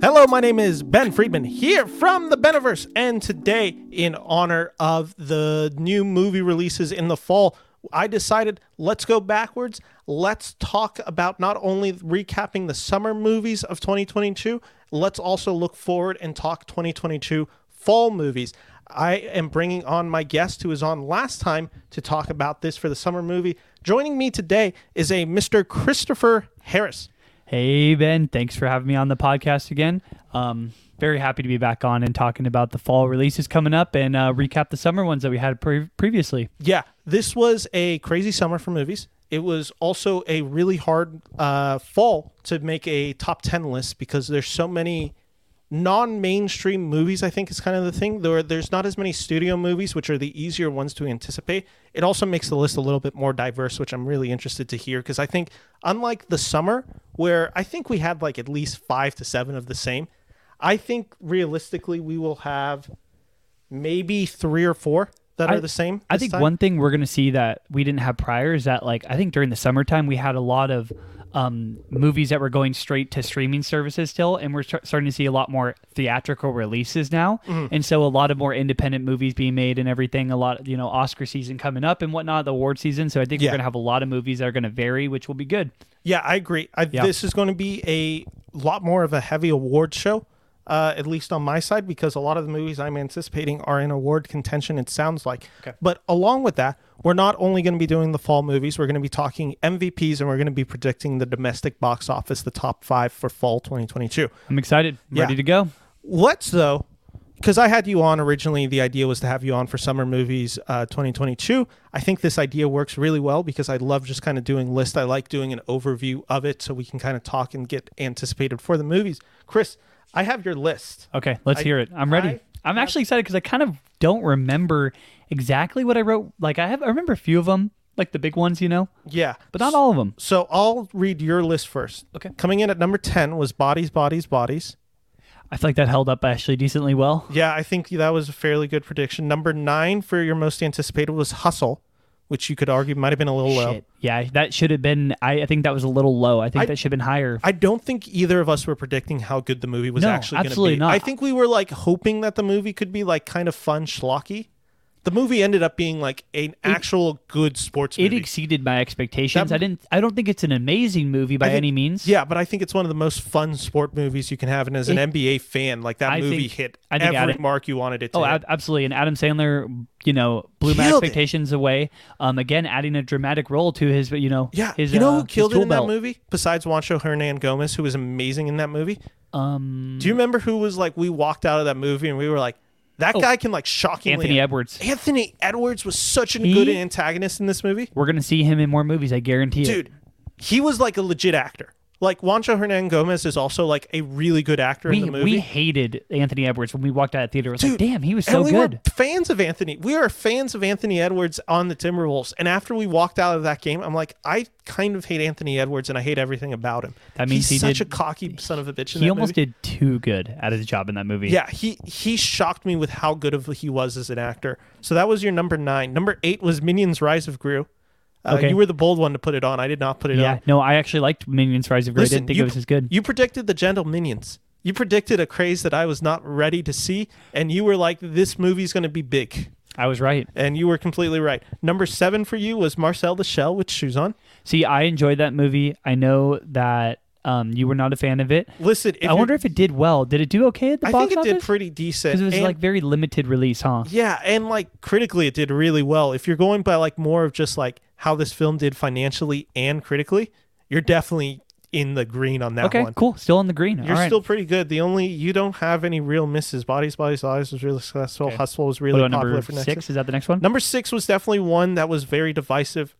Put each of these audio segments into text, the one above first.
Hello, my name is Ben Friedman here from the Beniverse, and today, in honor of the new movie releases in the fall, I decided let's go backwards. Let's talk about not only recapping the summer movies of 2022, let's also look forward and talk 2022 fall movies. I am bringing on my guest who was on last time to talk about this for the summer movie. Joining me today is a Mr. Christopher Harris. Hey, Ben. Thanks for having me on the podcast again. Um, very happy to be back on and talking about the fall releases coming up and uh, recap the summer ones that we had pre- previously. Yeah, this was a crazy summer for movies. It was also a really hard uh, fall to make a top 10 list because there's so many non-mainstream movies i think is kind of the thing there there's not as many studio movies which are the easier ones to anticipate it also makes the list a little bit more diverse which i'm really interested to hear because i think unlike the summer where i think we had like at least five to seven of the same i think realistically we will have maybe three or four that I- are the same I think time. one thing we're going to see that we didn't have prior is that, like, I think during the summertime, we had a lot of um, movies that were going straight to streaming services still, and we're start- starting to see a lot more theatrical releases now. Mm-hmm. And so a lot of more independent movies being made and everything, a lot, you know, Oscar season coming up and whatnot, the award season. So I think Yeah. we're going to have a lot of movies that are going to vary, which will be good. Yeah, I agree. I, Yeah. This is going to be a lot more of a heavy award show, uh, at least on my side, because a lot of the movies I'm anticipating are in award contention. It sounds like. Okay. But along with that, we're not only going to be doing the fall movies. We're going to be talking MVPs, and we're going to be predicting the domestic box office, the top five for fall 2022. I'm excited, Yeah. ready to go. Let's though, because I had you on originally. The idea was to have you on for summer movies uh, 2022. I think this idea works really well because I love just kind of doing lists. I like doing an overview of it so we can kind of talk and get anticipated for the movies. Chris, I have your list. Okay, let's I- hear it. I'm ready. I I'm actually excited because I kind of don't remember exactly what I wrote. Like I have, I remember a few of them, like the big ones, you know, Yeah, but not all of them. So I'll read your list first. Okay. Coming in at number 10 was Bodies, Bodies, Bodies. I feel like that held up actually decently well. Yeah, I think that was a fairly good prediction. Number nine for your most anticipated was Hustle, which you could argue might have been a little low. Yeah, that should have been. I, I think that was a little low. I think I- that should have been higher. I don't think either of us were predicting how good the movie was No, actually going to absolutely be. not. I think we were like hoping that the movie could be like kind of fun schlocky. The movie ended up being like an actual good sports movie. it exceeded my expectations. That- I didn't. I don't think it's an amazing movie by think- any means. yeah, but I think it's one of the most fun sport movies you can have. And as an NBA fan, like that I movie think- hit I think every Adam- mark you wanted it to. Oh, hit. ab- absolutely. And Adam Sandler, you know, blew my Killed it. expectations away. Um, again, adding a dramatic role to his, you know, yeah, his, you know uh, who killed it in that movie? Besides Juancho Hernangomez, who was amazing in that movie. Um, Do you remember who was like? We walked out of that movie and we were like, that Oh, guy can like shockingly. Anthony Edwards. Anthony Edwards was such a good antagonist in this movie. We're gonna see him in more movies. I guarantee it. dude he was like a legit actor like Juancho Hernangomez is also like a really good actor we in the movie we hated Anthony Edwards when we walked out of the theater. It was like, Dude, damn, he was so we good. were fans of Anthony. We are fans of Anthony Edwards on the Timberwolves. And after we walked out of that game, I'm like, I kind of hate Anthony Edwards and I hate everything about him. That means He's he such did- a cocky son of a bitch. In He almost movie. did too good at his job in that movie. Yeah, he he shocked me with how good of he was as an actor. So that was your number nine. Number eight was Minions: Rise of Gru. Uh, Okay. You were the bold one to put it on. I did not put it Yeah, on. Yeah, no, I actually liked Minions: Rise of Gru. I didn't think you it was as good. You predicted the gentle minions. You predicted a craze that I was not ready to see, and you were like, "This movie's going to be big," I was right. and you were completely right. Number seven for you was Marcel the Shell with shoes on. See, I enjoyed that movie. I know that um, you were not a fan of it. Listen, if I wonder if it did well. Did it do okay at the I box think it office? did pretty decent. because it was and- like very limited release, huh? yeah, and like critically, it did really well. If you're going by like more of just like how this film did financially and critically, you're definitely in the green on that one. okay, one. cool. Still on the green. You're right. still pretty good. The only you don't have any real misses. Bodies, bodies, bodies was really successful. Okay. Hustle was really popular number for next six? Is that the next one? Number six was definitely one that was very divisive,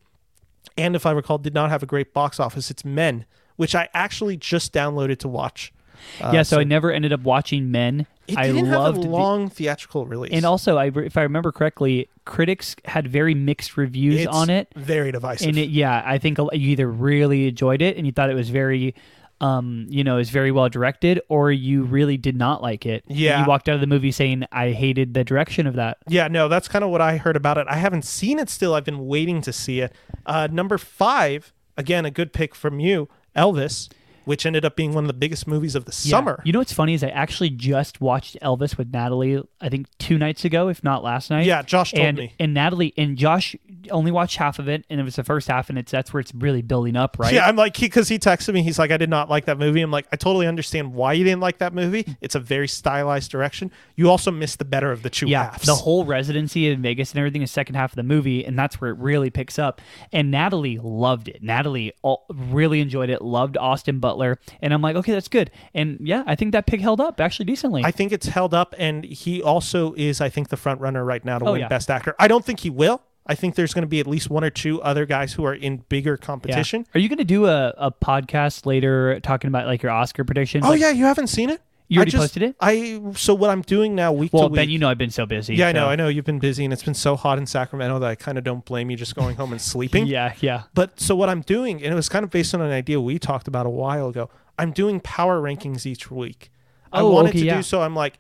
and if I recall, did not have a great box office. It's Men, which I actually just downloaded to watch. Uh, yeah, so, I never ended up watching Men. it I didn't have loved a the- long theatrical release, and also, I, if I remember correctly, critics had very mixed reviews it's on it. very divisive. And it, yeah, I think you either really enjoyed it and you thought it was very, um, you know, is very well directed, or you really did not like it. Yeah. you walked out of the movie saying, "I hated the direction of that." yeah, no, that's kind of what I heard about it. I haven't seen it still. I've been waiting to see it. Uh, number five again, a good pick from you, Elvis, which ended up being one of the biggest movies of the Yeah. summer. You know what's funny is I actually just watched Elvis with Natalie. I think two nights ago, if not last night. Yeah, Josh told and, me. And Natalie and Josh only watched half of it, and it was the first half, and it's that's where it's really building up, right? Yeah, I'm like, because he, texted me, he's like, I did not like that movie. I'm like, I totally understand why you didn't like that movie. It's a very stylized direction. You also missed the better of the two Yeah, halves. the whole residency in Vegas and everything is second half of the movie, and that's where it really picks up. And Natalie loved it. Natalie all, really enjoyed it, loved Austin Butler, and I'm like, okay, that's good. And yeah, I think that pick held up actually decently. I think it's held up, and he also is, I think, the front runner right now to Oh, win yeah. Best Actor. I don't think he will. I think there's going to be at least one or two other guys who are in bigger Yeah. competition. Are you going to do a, a podcast later talking about like your Oscar predictions? Oh Like, yeah, you haven't seen it? You I already just- posted it? I so what I'm doing now week Well, to week. Ben, you know I've been so busy. yeah, I know, I know you've been busy, and it's been so hot in Sacramento that I kind of don't blame you just going home and sleeping. Yeah, yeah. But so what I'm doing, and it was kind of based on an idea we talked about a while ago. I'm doing power rankings each week. I Oh, wanted okay, to yeah. do so. I'm like,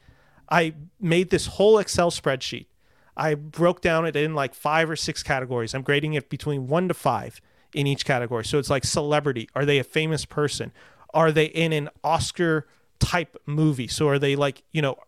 I made this whole Excel spreadsheet. I broke down it in like five or six categories. I'm grading it between one to five in each category. So it's like celebrity. Are they a famous person? Are they in an Oscar type movie? So are they like, you know,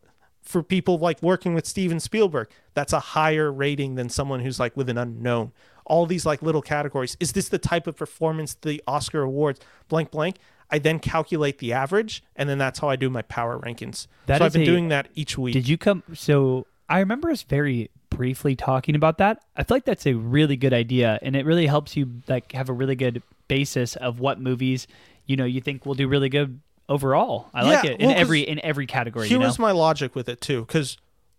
for people like working with Steven Spielberg, that's a higher rating than someone who's like with an unknown. All these like little categories. Is this the type of performance the Oscar awards? Blank blank. I then calculate the average, and then that's how I do my power rankings. That so I've been a- doing that each week. Did you come? So I remember us very briefly talking about that. I feel like that's a really good idea, and it really helps you like have a really good basis of what movies you know you think will do really good overall. I like it in well, every in every category. Here you know? was my logic with it too, because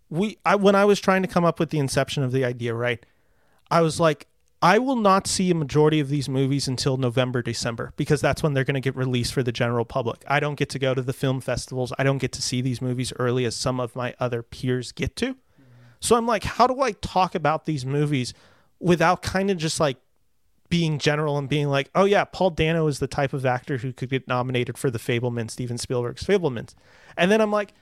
we, I, when I was trying to come up with the inception of the idea, right, I was like, I will not see a majority of these movies until November, December, because that's when they're going to get released for the general public. I don't get to go to the film festivals. I don't get to see these movies early as some of my other peers get to. So I'm like, how do I talk about these movies without kind of just like being general and being like, oh yeah, Paul Dano is the type of actor who could get nominated for the Fabelmans, Steven Spielberg's Fabelmans. And then I'm like,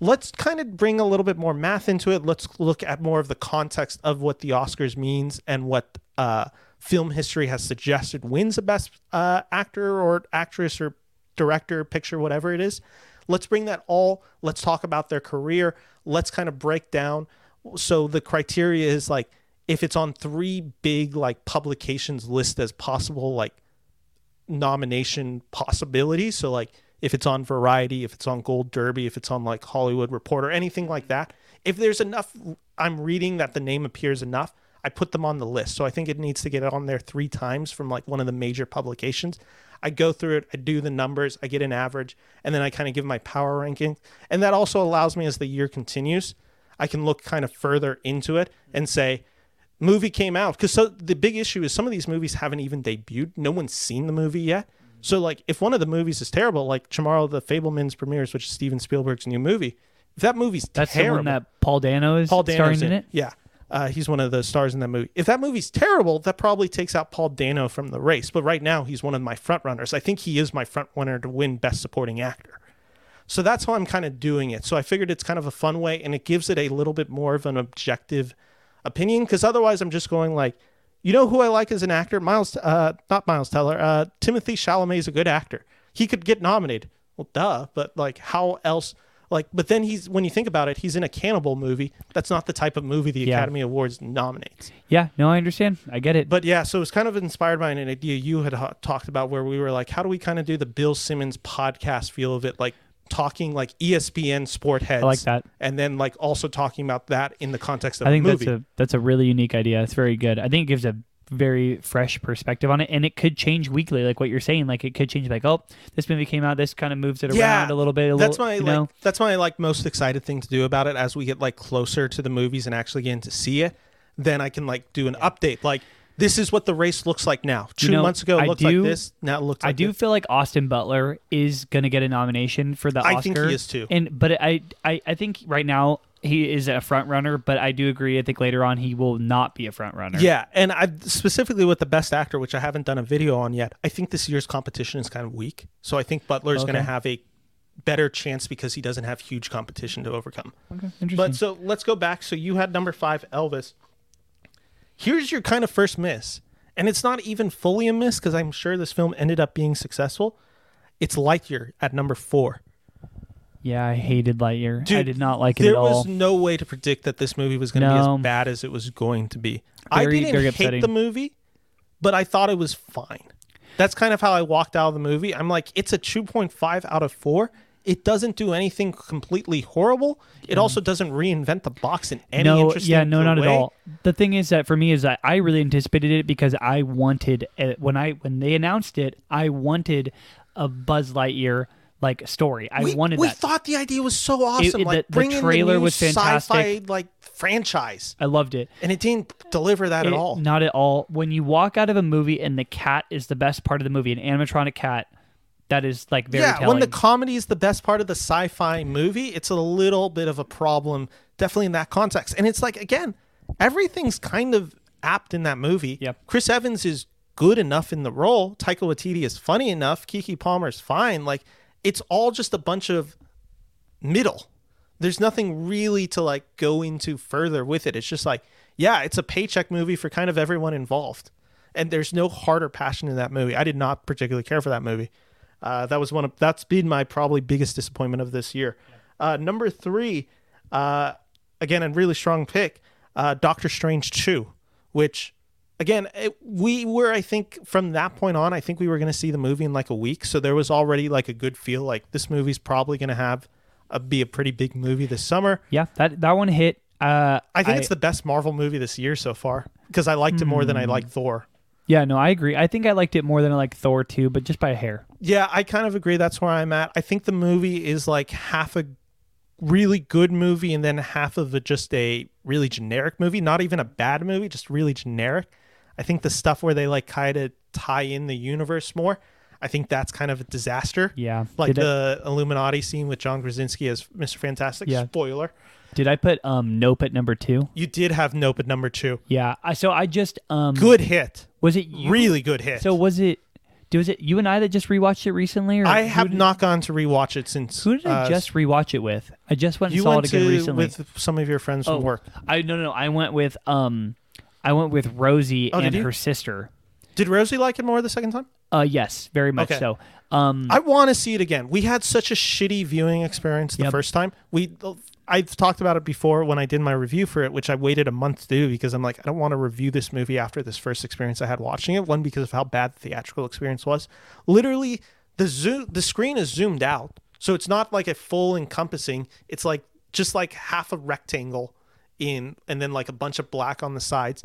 let's kind of bring a little bit more math into it. Let's look at more of the context of what the Oscars means and what uh, film history has suggested wins a best uh, actor or actress or director, picture, whatever it is. Let's bring that all. Let's talk about their career. Let's kind of break down. So the criteria is like if it's on three big like publications list as possible like nomination possibilities. So like if it's on Variety, if it's on Gold Derby, if it's on like Hollywood Reporter, anything like that. If there's enough I'm reading that the name appears enough, I put them on the list. So I think it needs to get on there three times from like one of the major publications. I go through it, I do the numbers, I get an average, and then I kind of give my power ranking. And that also allows me as the year continues, I can look kind of further into it and say, movie came out because so the big issue is some of these movies haven't even debuted. No one's seen the movie yet. So like if one of the movies is terrible like tomorrow the fabelmans premieres which is steven spielberg's new movie if that movie's That's terrible the one that Paul Dano is paul dano's starring in in it. yeah. Uh, he's one of the stars in that movie. If that movie's terrible that probably takes out paul dano from the race. But right now he's one of my front runners i think he is my front runner to win best supporting actor. So that's how i'm kind of doing it. So i figured it's kind of a fun way and it gives it a little bit more of an objective opinion because otherwise I'm just going like, you know who I like as an actor? Miles, uh, not Miles Teller. Uh, Timothée Chalamet is a good actor. He could get nominated. Well, duh. But like, how else? Like, but then he's when you think about it, he's in a cannibal movie. That's not the type of movie the Yeah. Academy Awards nominates. Yeah, no, I understand. I get it. But yeah, so it was kind of inspired by an idea you had ha- talked about where we were like, how do we kind of do the Bill Simmons podcast feel of it, like talking like ESPN sport heads. I like that. And then like also talking about that in the context of I think movie. that's a that's a really unique idea. It's very good. I think it gives a very fresh perspective on it, and it could change weekly, like what you're saying. Like it could change, like oh, this movie came out, this kind of moves it Yeah, around a little bit. A that's little, my you like know? that's my like most excited thing to do about it as we get like closer to the movies and actually getting to see it then i can like do an update like this is what the race looks like now two know, months ago it I looked do- like this now it looks like I do this. feel like Austin Butler is going to get a nomination for the I Oscar. think he is too. And but I, I I think right now he is a front runner, but I do agree. I think later on he will not be a front runner. yeah and i specifically with the best actor which i haven't done a video on yet i think this year's competition is kind of weak so i think butler's going to have a better chance because he doesn't have huge competition to overcome Okay, interesting. But so let's go back. So you had number five, Elvis. Here's your kind of first miss. and it's not even fully a miss because I'm sure this film ended up being successful. It's Lightyear at number four. Yeah, I hated Lightyear. I did not like it at all. There was no way to predict that this movie was going to be as bad as it was going to be. I Very, didn't hate upsetting. the movie, but I thought it was fine. That's kind of how I walked out of the movie. I'm like, it's a 2.5 out of 4. It doesn't do anything completely horrible. It also doesn't reinvent the box in any no, interesting yeah, no, not way. at all. The thing is that for me is that I really anticipated it because I wanted uh, when I when they announced it, I wanted a Buzz Lightyear like story. I we, wanted we that. thought the idea was so awesome. it- like the- the trailer the was fantastic. Sci-fi like franchise, I loved it. and it didn't deliver that at all. Not at all. When you walk out of a movie and the cat is the best part of the movie, an animatronic cat, that is like very yeah, telling. when the comedy is the best part of the sci-fi movie, it's a little bit of a problem, definitely in that context. And it's like again, everything's kind of apt in that movie. Yep. Chris Evans is good enough in the role. Taika Waititi is funny enough. Keke Palmer's fine. Like it's all just a bunch of middle. There's nothing really to like go into further with it. It's just like, yeah, it's a paycheck movie for kind of everyone involved. And there's no heart or passion in that movie. I did not particularly care for that movie. Uh, that was one of that's been my probably biggest disappointment of this year. Uh, number three, uh, again, a really strong pick, uh, Doctor Strange two, which again it, we were I think from that point on I think we were going to see the movie in like a week, so there was already like a good feel like this movie's probably going to have a, be a pretty big movie this summer. yeah, that that one hit. Uh, I think it's the best Marvel movie this year so far because I liked it more than I liked Thor. yeah. No, I agree. I think I liked it more than I liked Thor two, but just by a hair. Yeah, I kind of agree. That's where I'm at. I think the movie is like half a really good movie and then half of it just a really generic movie. Not even a bad movie, just really generic. I think the stuff where they like kind of tie in the universe more, I think that's kind of a disaster. Yeah. Like did, I, the Illuminati scene with John Krasinski as Mr. Fantastic. Yeah. Spoiler. did I put um Nope at number two? You did have Nope at number two. Yeah. I so I just um Good hit. was it you? really good hit. So was it? Was it you and I that just rewatched it recently? Or I have did- not gone to rewatch it since. Who did I uh, just rewatch it with? I just went and saw went it again recently. with some of your friends Oh, from work. I no no no. I went with um, I went with Rosie Oh, and her sister. Did Rosie like it more the second time? Uh, yes, very much Okay. so. Um, I want to see it again. We had such a shitty viewing experience the Yep. first time. We I've talked about it before when I did my review for it, which I waited a month to do because I'm like I don't want to review this movie after this first experience I had watching it. One because of how bad the theatrical experience was. Literally, the zoom the screen is zoomed out, so it's not like a full encompassing. It's like just like half a rectangle in, and then like a bunch of black on the sides.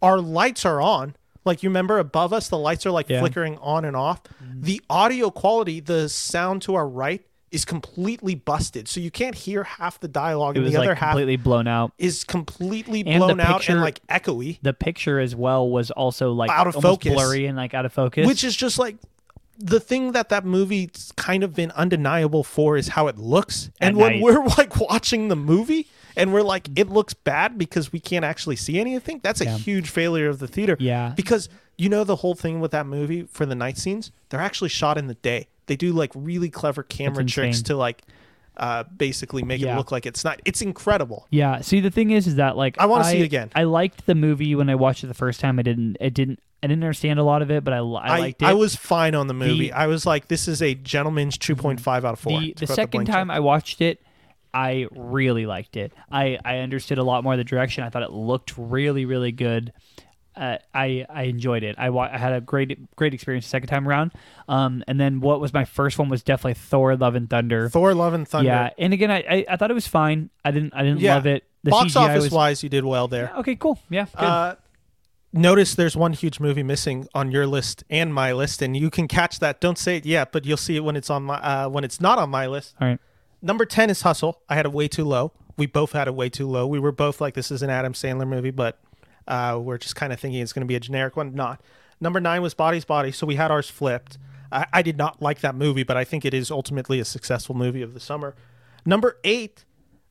Our lights are on. Like you remember above us, the lights are like Yeah. flickering on and off. The audio quality, the sound to our right is completely busted. So you can't hear half the dialogue it and the like other half completely blown out. is completely And blown out and like echoey, The picture as well was also like Out of focus. blurry and like out of focus. which is just like the thing that that movie's kind of been undeniable for is how it looks. At and when night. we're like watching the movie and we're like it looks bad because we can't actually see anything, that's a Yeah. huge failure of the theater. Yeah. Because you know the whole thing with that movie for the night scenes, they're actually shot in the day. They do like really clever camera tricks to like uh basically make it look like it's not it's incredible. Yeah. See, the thing is, is that like I wanna see it again. I liked the movie when I watched it the first time. I didn't. It didn't. I didn't understand a lot of it, but I, I I, liked it. I was fine on the movie. The- I was like, this is a gentleman's 2.5 out of 4. the, the second time. I watched it, I really liked it. I, I understood a lot more of the direction. I thought it looked really really good. Uh, I I enjoyed it. I, wa- I had a great great experience the second time around. Um, and then what was my first one was definitely Thor: Love and Thunder. Thor: Love and Thunder. Yeah, and again, I, I I thought it was fine. I didn't I didn't Yeah. love it. The Box CGI office was wise, you did well there. okay. Cool. Yeah. Uh, notice there's one huge movie missing on your list and my list, and you can catch that. Don't say it yet, but you'll see it when it's on my uh, when it's not on my list. All right. Number ten is Hustle. I had it way too low. We both had it way too low. We were both like, this is an Adam Sandler movie, but uh, we're just kind of thinking it's going to be a generic one. Not. Number nine was Body's Body, so we had ours flipped. I, I did not like that movie, but I think it is ultimately a successful movie of the summer. Number eight,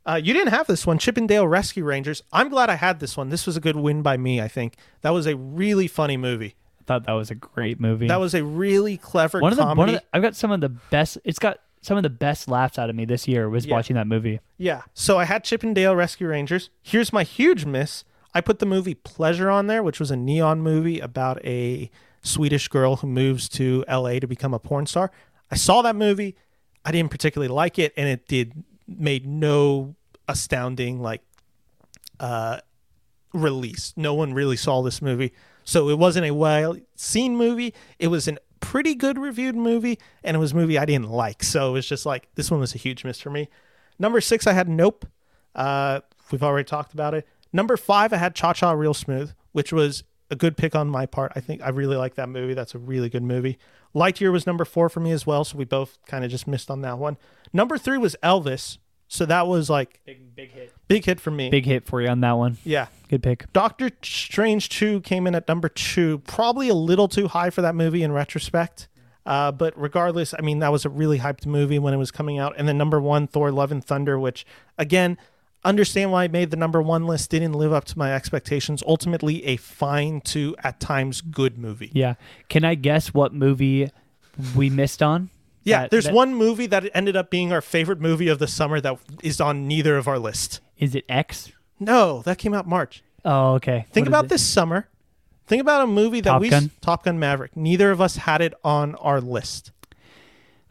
uh, you didn't have this one, Chip 'n Dale Rescue Rangers. I'm glad I had this one. This was a good win by me, I think. That was a really funny movie. I thought that was a great movie. That was a really clever one of the comedy. one of the, I've got some of the best. It's got some of the best laughs out of me this year was Yeah. watching that movie. Yeah. So I had Chip 'n Dale Rescue Rangers. Here's my huge miss. I put the movie Pleasure on there, which was a neon movie about a Swedish girl who moves to LA to become a porn star. I saw that movie. I didn't particularly like it, and it did made no astounding like uh release. No one really saw this movie. So it wasn't a well seen movie. It was an pretty good reviewed movie, and it was a movie I didn't like. So it was just like this one was a huge miss for me. Number six, I had Nope. Uh, we've already talked about it. Number five, I had Cha Cha Real Smooth, which was a good pick on my part. I think I really like that movie. That's a really good movie. Lightyear was number four for me as well, so we both kind of just missed on that one. Number three was Elvis, so that was like Big big hit. big hit for me. Big hit for you on that one. Yeah. Good pick. Doctor Strange 2 came in at number two, probably a little too high for that movie in retrospect. Uh, but regardless, I mean, that was a really hyped movie when it was coming out. And then number one, Thor Love and Thunder, which, again, understand why I made the number one list, didn't live up to my expectations. Ultimately, a fine to, at times, good movie. Yeah. Can I guess what movie we missed on? Yeah, That- there's that- one movie that ended up being our favorite movie of the summer that is on neither of our list. Is it X? No, that came out March. Oh, okay. Think What about this summer. Think about a movie that Top we Gun? Top Gun Maverick. Neither of us had it on our list.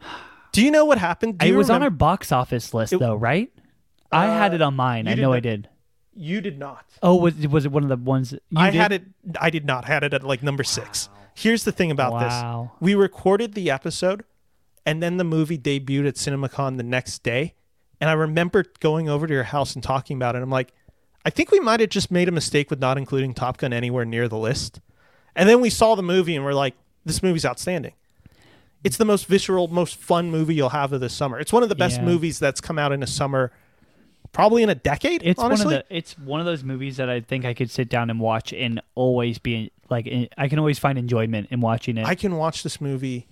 Do you know what happened? Do It was on our box office list It- though, right? I had Uh, it on mine. I know I did. You did not. Oh, was was it one of the ones you I did? had it. I did not. Had it at like number six. Here's the thing about Wow. this: we recorded the episode, and then the movie debuted at CinemaCon the next day. And I remember going over to your house and talking about it. I'm like, I think we might have just made a mistake with not including Top Gun anywhere near the list. And then we saw the movie and we're like, this movie's outstanding. It's the most visceral, most fun movie you'll have of this summer. It's one of the best Yeah. movies that's come out in a summer, probably in a decade. It's honestly, one of the it's one of those movies that I think I could sit down and watch and always be like I can always find enjoyment in watching it. I can watch this movie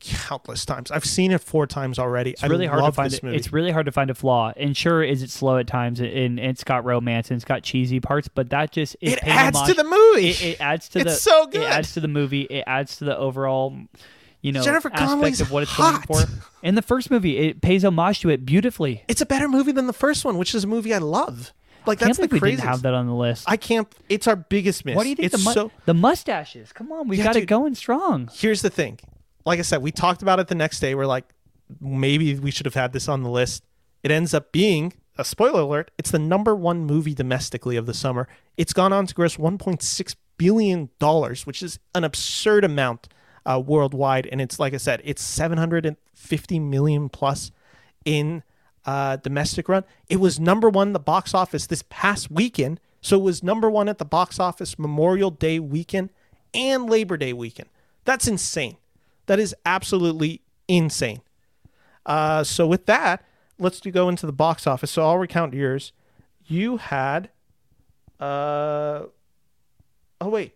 countless times. I've seen it four times already. it's really I hard to find this it. movie. It's really hard to find a flaw. And sure, is it slow at times? And, and it's got romance and it's got cheesy parts, but that just it adds to the movie. It, it adds to It's the. so good. It adds to the movie. It adds to the overall, you know, Jennifer aspect Connelly's of what it's hot. going for. In the first movie, it pays homage to it beautifully. it's a better movie than the first one, which is a movie I love. Like Can't that's the believe we didn't have that on the list. I can't. It's our biggest miss. what do you think It's the mu- so. the mustaches? Come on, we Yeah, got it going strong. Here's the thing. Like I said, we talked about it the next day. We're like, maybe we should have had this on the list. It ends up being a spoiler alert. It's the number one movie domestically of the summer. It's gone on to gross 1.6 billion dollars, which is an absurd amount uh, worldwide. And it's like I said, it's 750 million plus in uh, domestic run. It was number one the box office this past weekend. So it was number one at the box office Memorial Day weekend and Labor Day weekend. That's insane. That is absolutely insane. Uh, so with that, let's do go into the box office. So I'll recount yours. You had, uh, oh wait,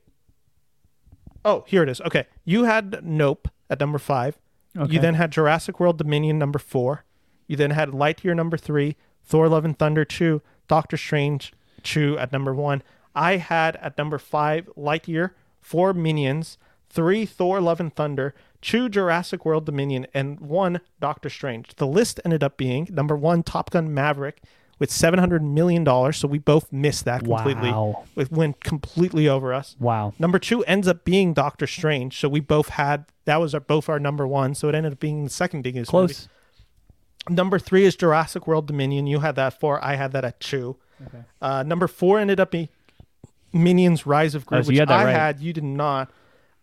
oh here it is. Okay, you had Nope at number five. Okay. You then had Jurassic World Dominion number four. You then had Lightyear number three, Thor Love and Thunder two, Doctor Strange two at number one. I had at number five Lightyear, four Minions, three Thor Love and Thunder, two Jurassic World Dominion, and one Doctor Strange. The list ended up being number one Top Gun Maverick with seven hundred million dollars. So we both missed that completely. Wow. It went completely over us. Wow. Number two ends up being Doctor Strange. So we both had that was our both our number one. So it ended up being the second biggest movie. Close. Number three is Jurassic World Dominion. You had that four. I had that at two. Okay. Uh, number four ended up being Minions: Rise of Gru, Oh, so which you had that I right. had. You did not.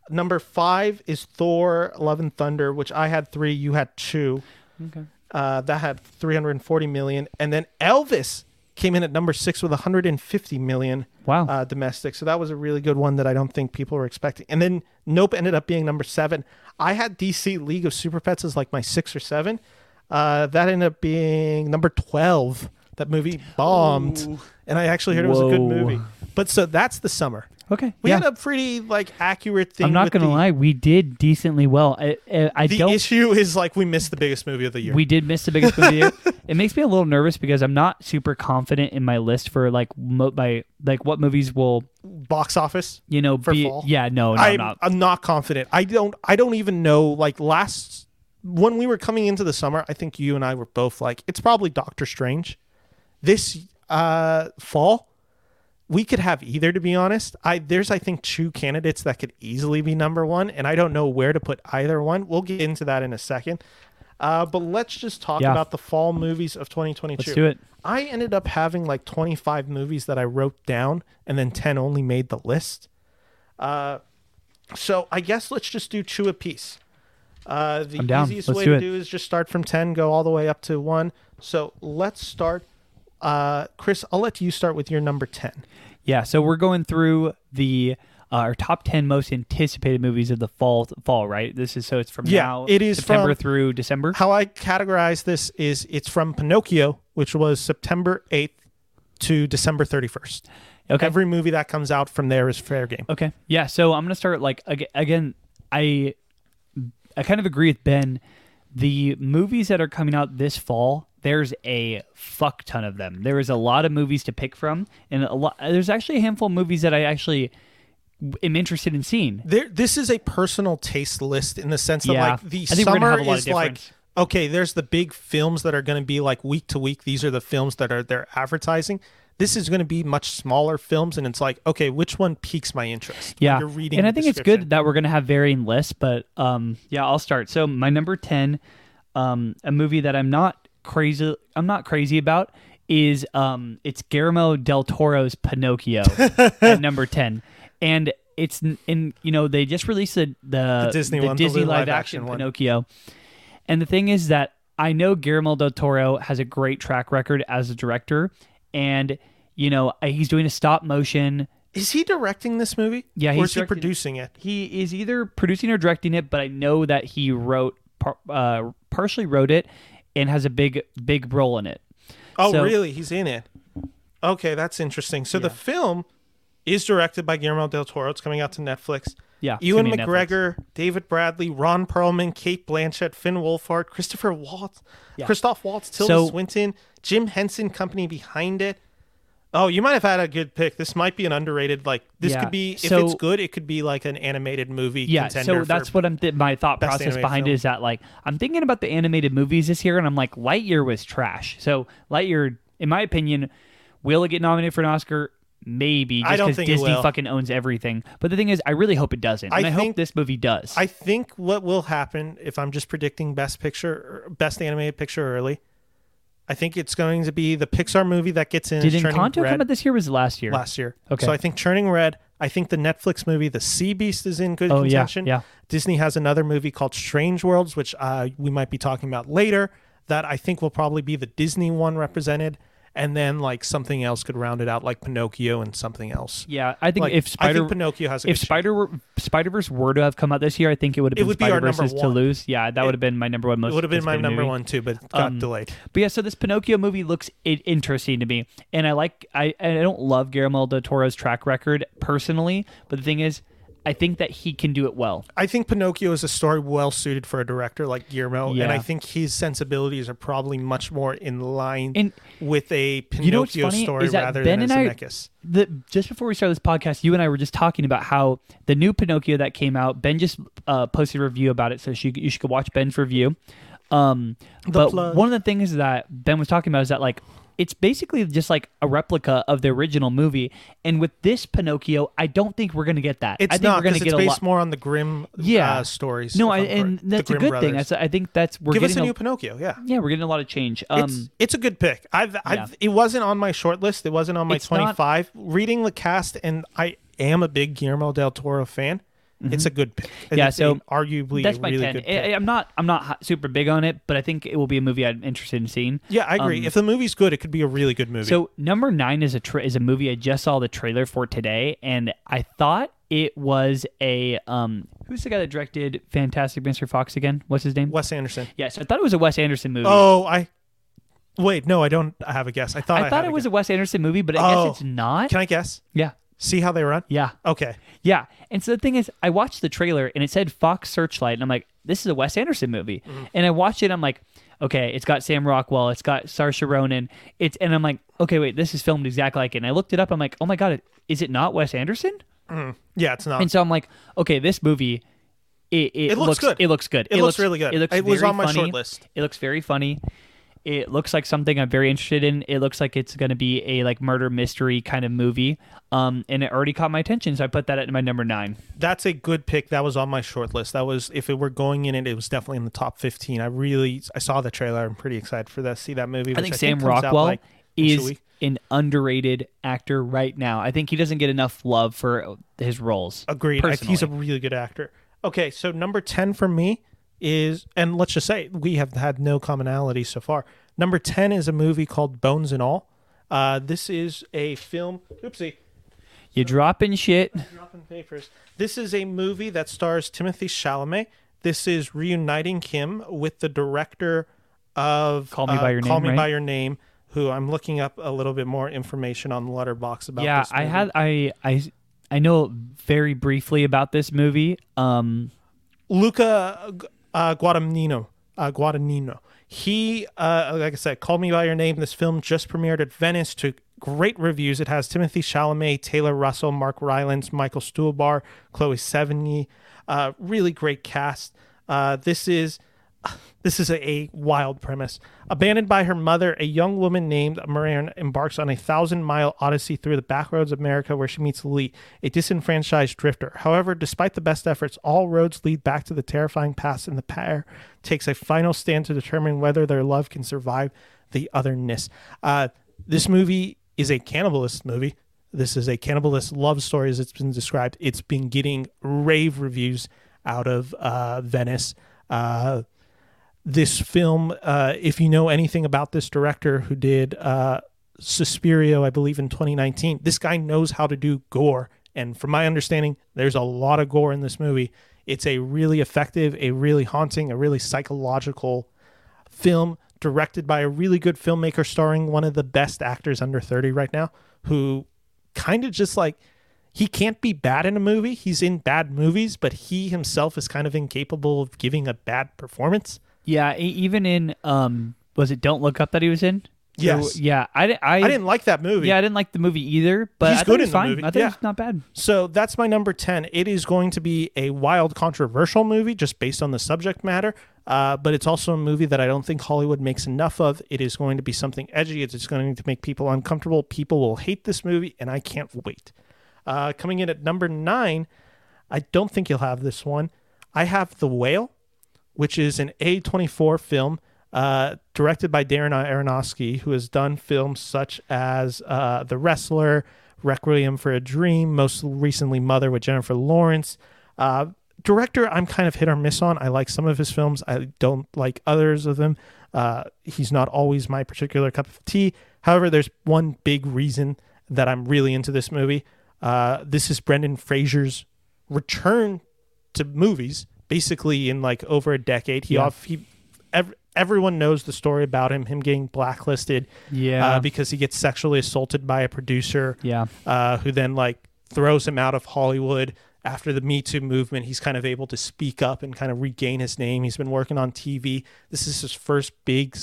Number five is Thor: Love and Thunder, which I had three. You had two. Okay. Uh, that had 340 million, and then Elvis came in at number six with 150 million Wow. uh, domestic. So that was a really good one that I don't think people were expecting. And then Nope ended up being number seven. I had DC League of Super Pets as like my six or seven. Uh, that ended up being number 12. That movie bombed. And I actually heard it was a good movie. But so that's the summer. okay. We yeah. had a pretty like accurate thing. I'm not gonna lie. We did decently well. I, I, I The don't. issue is like we missed the biggest movie of the year. We did miss the biggest movie. of the year. It makes me a little nervous because I'm not super confident in my list for like mo- my like what movies will Box office. you know For be. fall? Yeah, no, no, I'm, I'm not. I'm not confident. I don't I don't even know like last when we were coming into the summer, I think you and I were both like it's probably Doctor Strange. This uh fall we could have either to be honest. I there's I think two candidates that could easily be number one, and I don't know where to put either one. We'll get into that in a second. Uh, but let's just talk Yeah. about the fall movies of 2022. Let's do it. I ended up having like 25 movies that I wrote down, and then 10 only made the list. Uh, so I guess let's just do two apiece. Uh, the easiest Let's way to do is just start from 10, go all the way up to one. So let's start. Uh, Chris, I'll let you start with your number 10. Yeah, so we're going through the uh, our top ten most anticipated movies of the fall. Fall, right? This is so it's from Yeah, now it is September through December. How I categorize this is it's from Pinocchio, which was September 8th to December 31st. Okay. Every movie that comes out from there is fair game. Okay. Yeah. So I'm gonna start like again. I I kind of agree with Ben. The movies that are coming out this fall, there's a fuck ton of them. There is a lot of movies to pick from, and a lot. There's actually a handful of movies that I actually am interested in seeing. There, this is a personal taste list in the sense that Yeah. like the I think we're gonna summer have a lot of is like okay, there's the big films that are going to be like week to week. These are the films that are they're advertising. This is going to be much smaller films, and it's like okay, which one piques my interest? Yeah, you're reading and I think it's good that we're gonna have varying lists. But um, yeah, I'll start. So my number ten, um, a movie that I'm not crazy, I'm not crazy about is um, it's Guillermo del Toro's Pinocchio at number ten, and it's in you know they just released the the, The Disney one, the Disney live live action action. Pinocchio, and the thing is that I know Guillermo del Toro has a great track record as a director, and you know he's doing a stop motion. Is he directing this movie? Yeah, or he's is he producing it? He is either producing or directing it, but I know that he wrote uh, partially wrote it and has a big big role in it. Oh, So- really? He's in it. Okay, that's interesting. So the film is directed by Guillermo del Toro. It's coming out to Netflix. Yeah, Ewan gonna Netflix. McGregor, David Bradley, Ron Perlman, Cate Blanchett, Finn Wolfhard, Christopher Waltz, Yeah. Christoph Waltz, Tilda So- Swinton, Jim Henson Company behind it. Oh, you might have had a good pick. This might be an underrated. Like this Yeah. could be if So- it's good, it could be like an animated movie. Yeah, contender so that's what I'm. Th- my thought process behind film. it is that like I'm thinking about the animated movies this year, and I'm like Lightyear was trash. So Lightyear, in my opinion, will it get nominated for an Oscar? Maybe I just don't because Disney will. fucking owns everything. But the thing is, I really hope it doesn't, I and I, hope think- this movie does. I think what will happen if I'm just predicting best picture, or best animated picture early. I think it's going to be the Pixar movie that gets in. Did Encanto Red come out this year? Was last year? last year? Okay. So I think Turning Red. I think the Netflix movie, The Sea Beast, is in good Oh, yeah, yeah. Disney has another movie called Strange Worlds, which uh, we might be talking about later. That I think will probably be the Disney one represented, and then like something else could round it out, like Pinocchio and something else. Yeah, I think Like, if I Spider think Pinocchio has a if good shot. Spider Spider Verse were to have come out this year, I think it would have It been would be our Spider number Verse's to lose. Yeah, that would have been my number one most. It would have been my number movie. one too, but got Um, delayed. But yeah, so this Pinocchio movie looks i- interesting to me, and I like. I I don't love Guillermo del Toro's track record personally, but the thing is, I think that he can do it well. I think Pinocchio is a story well suited for a director like Guillermo, and I think his sensibilities are probably much more in line And with a Pinocchio you know story rather Ben than a Zemeckis. the just before we started this podcast, you and I were just talking about how the new Pinocchio that came out. Ben just uh, posted a review about it, so you, you should go watch Ben's review. Um, but plug. one of the things that Ben was talking about is that like it's basically just like a replica of the original movie, and with this Pinocchio, I don't think we're gonna get that. It's I think not we're gonna get it's a based lot. more on the Grimm Yeah. uh, stories. No, I, and that's a good brothers. thing. That's, I think that's we're Give us a a, new Pinocchio, yeah. yeah, we're getting a lot of change. Um, it's it's a good pick. I've, I've Yeah. it wasn't on my short list. It wasn't on my It's not- 25. Reading the cast, and I am a big Guillermo del Toro fan. It's a good pick. Mm-hmm. Yeah, so arguably that's a my really ten. good I. I'm not I'm not super big on it, but I think it will be a movie I'm interested in seeing. yeah, I agree. um, if the movie's good, it could be a really good movie. So number nine is a tra- is a movie I just saw the trailer for today, and I thought it was a um who's the guy that directed Fantastic Mr. Fox again? What's his name? Wes Anderson. Yes, I thought it was a Wes Anderson movie. Oh, I wait. No, I don't have a guess. I thought I, I thought it was guess. a Wes Anderson movie, but I Oh. guess it's not. Can I guess? yeah, See how they run? yeah, Okay. yeah. And so the thing is, I watched the trailer and it said Fox Searchlight, and I'm like, this is a Wes Anderson movie. Mm-hmm. And I watched it, and I'm like, okay, it's got Sam Rockwell, it's got Saoirse Ronan, it's, and I'm like, okay, wait, this is filmed exactly like it. And I looked it up, I'm like, oh my god, is it not Wes Anderson? Yeah, it's not. And so I'm like, okay, this movie, it, it, It looks good. It looks good. It looks really good. It looks It was on my funny. short list. It looks very funny. It looks like something I'm very interested in. It looks like it's going to be a like murder mystery kind of movie. Um, and it already caught my attention, so I put that at my number nine. That's a good pick. That was on my short list. That was if it were going in it, it was definitely in the top fifteen. I really I saw the trailer. I'm pretty excited for that. See that movie. I think Sam out, Rockwell like, is an underrated actor right now. I think he doesn't get enough love for his roles. Agreed. I- He's a really good actor. Okay, so number 10 for me is, and let's just say we have had no commonality so far. Number 10 is a movie called Bones and All. Uh, this is a film. Oopsie. You're dropping shit. Dropping papers. This is a movie that stars Timothée Chalamet. This is reuniting him with the director of Call Me uh, by Your Call Name, Me right? by Your Name, who I'm looking up a little bit more information on the Letterboxd about. yeah, I had I I I know very briefly about this movie. Um, Luca uh, Guadagnino. Uh, Guadagnino. He, uh, like I said, called Me by Your Name. This film just premiered at Venice to great reviews. It has Timothée Chalamet, Taylor Russell, Mark Rylance, Michael Stuhlbarg, Chloe Sevigny. Uh, really great cast. Uh, this is this is a, a wild premise. Abandoned by her mother, a young woman named Marianne embarks on a thousand mile odyssey through the backroads of America where she meets Lee, a disenfranchised drifter. However, despite the best efforts, all roads lead back to the terrifying past, and the pair takes a final stand to determine whether their love can survive the otherness. Uh, this movie is a cannibalist movie. This is a cannibalist love story, as it's been described. It's been getting rave reviews out of uh, Venice. Uh, this film, uh, if you know anything about this director who did uh, I believe in 2019, this guy knows how to do gore. And from my understanding, there's a lot of gore in this movie. It's a really effective, a really haunting, a really psychological film directed by a really good filmmaker starring one of the best actors under 30 right now who kind of just like he can't be bad in a movie. He's in bad movies, but he himself is kind of incapable of giving a bad performance. Yeah, even in um, was it Don't Look Up that he was in? Yes. There- yeah, I, I, I didn't like that movie. Yeah, I didn't like the movie either, but He's I good in the movie, I thought yeah. not bad. So that's my number 10. It is going to be a wild, controversial movie just based on the subject matter. Uh, but it's also a movie that I don't think Hollywood makes enough of. It is going to be something edgy. It's going to make people uncomfortable. People will hate this movie, and I can't wait. Uh, coming in at number nine, I don't think you'll have this one. I have The Whale, which is an A24 film uh, directed by Darren Aronofsky, who has done films such as uh, The Wrestler, Requiem for a Dream, most recently Mother with Jennifer Lawrence. Uh, director, I'm kind of hit or miss on. I like some of his films. I don't like others of them. Uh, he's not always my particular cup of tea. However, there's one big reason that I'm really into this movie. Uh, this is Brendan Fraser's return to movies, basically in like over a decade. He Yeah. off he ev- everyone knows the story about him, him getting blacklisted Yeah, uh, because he gets sexually assaulted by a producer yeah, uh, who then like throws him out of Hollywood after the Me Too movement. He's kind of able to speak up and kind of regain his name. He's been working on TV. This is his first big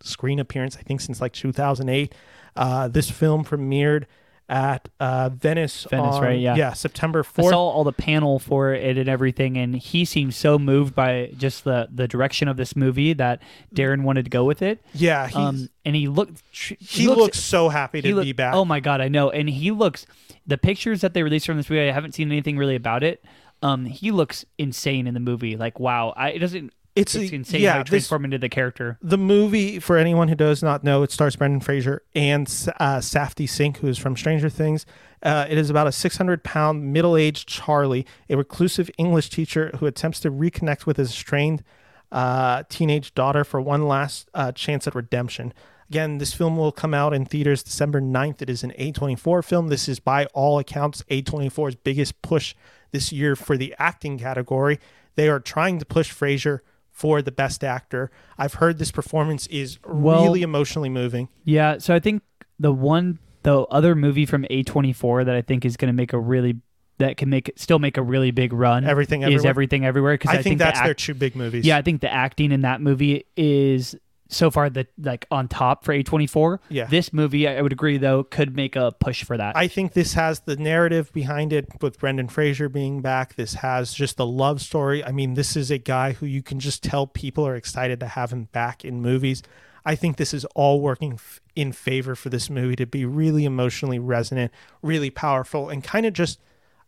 screen appearance, I think, since like 2008. Uh, this film premiered at uh, Venice. Venice, on- right, yeah. yeah, September I 4th. saw all the panel for it and everything, and he seemed so moved by just the the direction of this movie that Darren wanted to go with it. yeah, he, Um, and he looked. tr- he looks, so happy to look- be back. Oh my god, I know. And he looks the pictures that they released from this movie. I haven't seen anything really about it. Um, he looks insane in the movie. Like wow, I, it doesn't. It's, It's insane yeah, how he this- into the character. the movie, for anyone who does not know, it stars Brendan Fraser and uh, Sadie Sink, who is from Stranger Things. Uh, it is about a 600 pound middle aged Charlie, a reclusive English teacher who attempts to reconnect with his estranged uh, teenage daughter for one last uh, chance at redemption. Again, this film will come out in theaters December 9th. It is an A24 film. This is, by all accounts, A24's biggest push this year for the acting category. They are trying to push Fraser for the best actor. I've heard this performance is Well- really emotionally moving. Yeah, so I think the one the other movie from A24 that I think is going to make a really that can make still make a really big run Everything is Everywhere? everything everywhere because I, think, the that's their act- two big movies. yeah I think the acting in that movie is so far the like on top for A24. Yeah. This movie I would agree though could make a push for that. I think this has the narrative behind it with Brendan Fraser being back. This has just the love story. I mean, this is a guy who you can just tell people are excited to have him back in movies. I think this is all working f- in favor for this movie to be really emotionally resonant, really powerful, and kind of just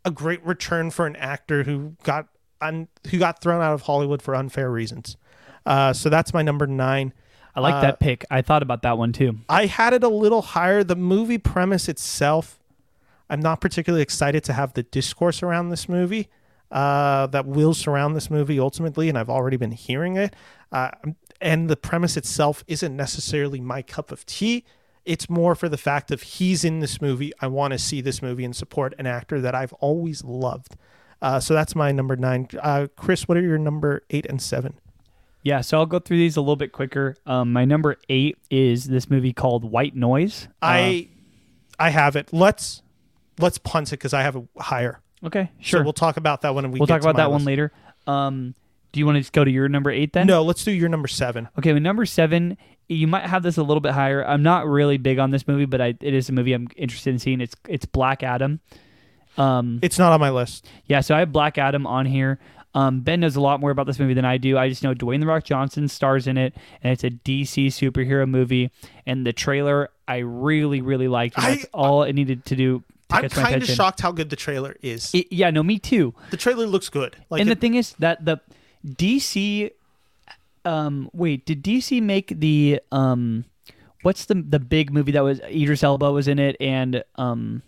a great return for an actor who got un- who got thrown out of Hollywood for unfair reasons. Uh, so that's my number nine. I like Uh, that pick. I thought about that one too. I had it a little higher. The movie premise itself, I'm not particularly excited to have the discourse around this movie uh, that will surround this movie ultimately, and I've already been hearing it. Uh, and the premise itself isn't necessarily my cup of tea. It's more for the fact of he's in this movie. I want to see this movie and support an actor that I've always loved. Uh, so that's my number nine. Uh, Chris, what are your number eight and seven? Yeah, so I'll go through these a little bit quicker. Um, my number eight is this movie called White Noise. Uh, I I have it. Let's let's punt it because I have a higher. okay, Sure. sure. we'll talk about that when we we'll get talk to about my that one later. Um, do you want to just go to your number eight then? No, let's do your number seven. Okay, with number seven, you might have this a little bit higher. I'm not really big on this movie, but I, it is a movie I'm interested in seeing. It's it's Black Adam. Um, It's not on my list. yeah, so I have Black Adam on here. Um, ben knows a lot more about this movie than I do. I just know Dwayne the Rock Johnson stars in it, and it's a DC superhero movie. And the trailer I really really liked. And I- that's all it needed to do to I'm kind of shocked how good the trailer is. It- yeah, no, me too. the trailer looks good. Like and the thing is that the DC um wait, did DC make the um what's the the big movie that was Idris Elba was in it and um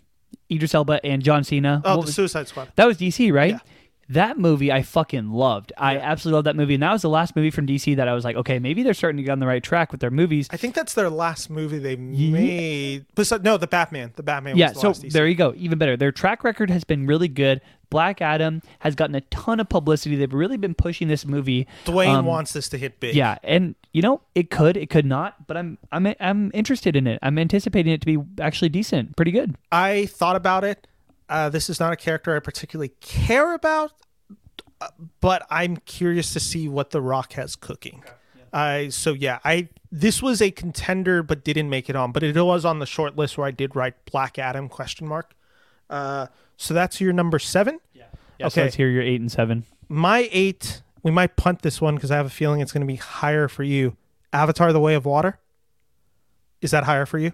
Idris Elba and John Cena? oh, What the was- Suicide Squad. that was DC, right? Yeah. That movie I fucking loved. I Yeah. absolutely loved that movie. And that was the last movie from DC that I was like, okay, maybe they're starting to get on the right track with their movies. I think that's their last movie they made. Besides, no, the Batman. The Batman. yeah, was the so there you go. Even better. Their track record has been really good. Black Adam has gotten a ton of publicity. They've really been pushing this movie. Dwayne um, wants this to hit big. Yeah, and you know it could, it could not, but I'm I'm I'm interested in it. I'm anticipating it to be actually decent, pretty good. I thought about it. Uh, this is not a character I particularly care about, uh, but I'm curious to see what The Rock has cooking. I so yeah, I this was a contender but didn't make it on, but it was on the short list where I did write Black Adam question mark. Uh, so that's your number seven. Yeah, okay. So Okay. let's hear your eight and seven. My eight, we might punt this one because I have a feeling it's going to be higher for you. Avatar: The Way of Water. Is that higher for you?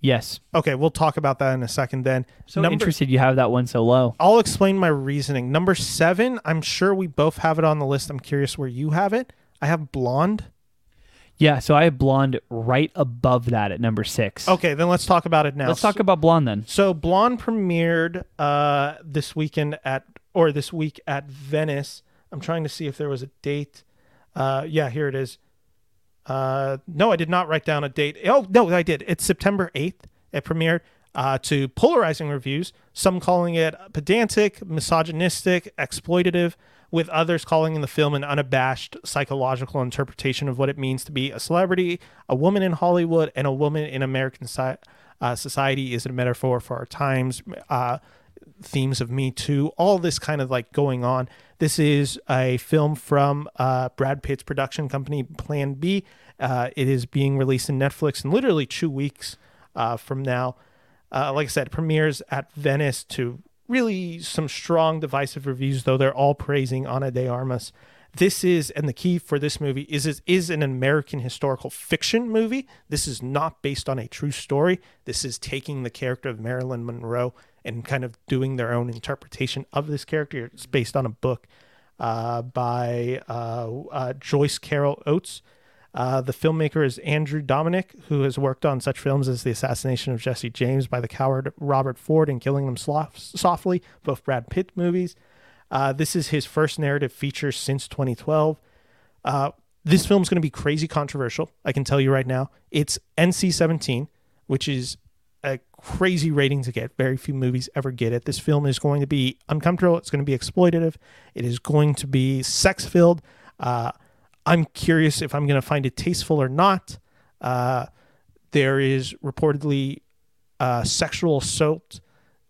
Yes. Okay, we'll talk about that in a second. Then So Number- interested you have that one so low. I'll explain my reasoning. Number seven, I'm sure we both have it on the list. I'm curious where you have it. I have Blonde. Yeah, so I have Blonde right above that at number six. Okay, then let's talk about it now. Let's talk about Blonde then. So Blonde premiered uh, this weekend at or this week at Venice. I'm trying to see if there was a date. Uh, yeah, here it is. Uh, no, I did not write down a date. Oh no, I did. It's September 8th. It premiered uh, to polarizing reviews. Some calling it pedantic, misogynistic, exploitative, with others calling the film an unabashed psychological interpretation of what it means to be a celebrity, a woman in Hollywood, and a woman in American uh, society is a metaphor for our times. Uh, themes of Me Too, all this kind of like going on. This is a film from uh, Brad Pitt's production company, Plan B. Uh, it is being released in Netflix in literally two weeks uh, from now. Uh, like I said, it premieres at Venice to really some strong divisive reviews, though they're all praising Ana de Armas. This is, and the key for this movie is, is is an American historical fiction movie. This is not based on a true story. This is taking the character of Marilyn Monroe and kind of doing their own interpretation of this character. It's based on a book uh, by uh, uh, Joyce Carol Oates. Uh, the filmmaker is Andrew Dominik, who has worked on such films as The Assassination of Jesse James by the coward Robert Ford and Killing Them Softly, both Brad Pitt movies. Uh, this is his first narrative feature since 2012. Uh, this film's going to be crazy controversial. I can tell you right now. It's NC 17, which is a crazy rating to get. Very few movies ever get it. This film is going to be uncomfortable. It's going to be exploitative. It is going to be sex filled. Uh, I'm curious if I'm going to find it tasteful or not. Uh, there is reportedly uh, sexual assault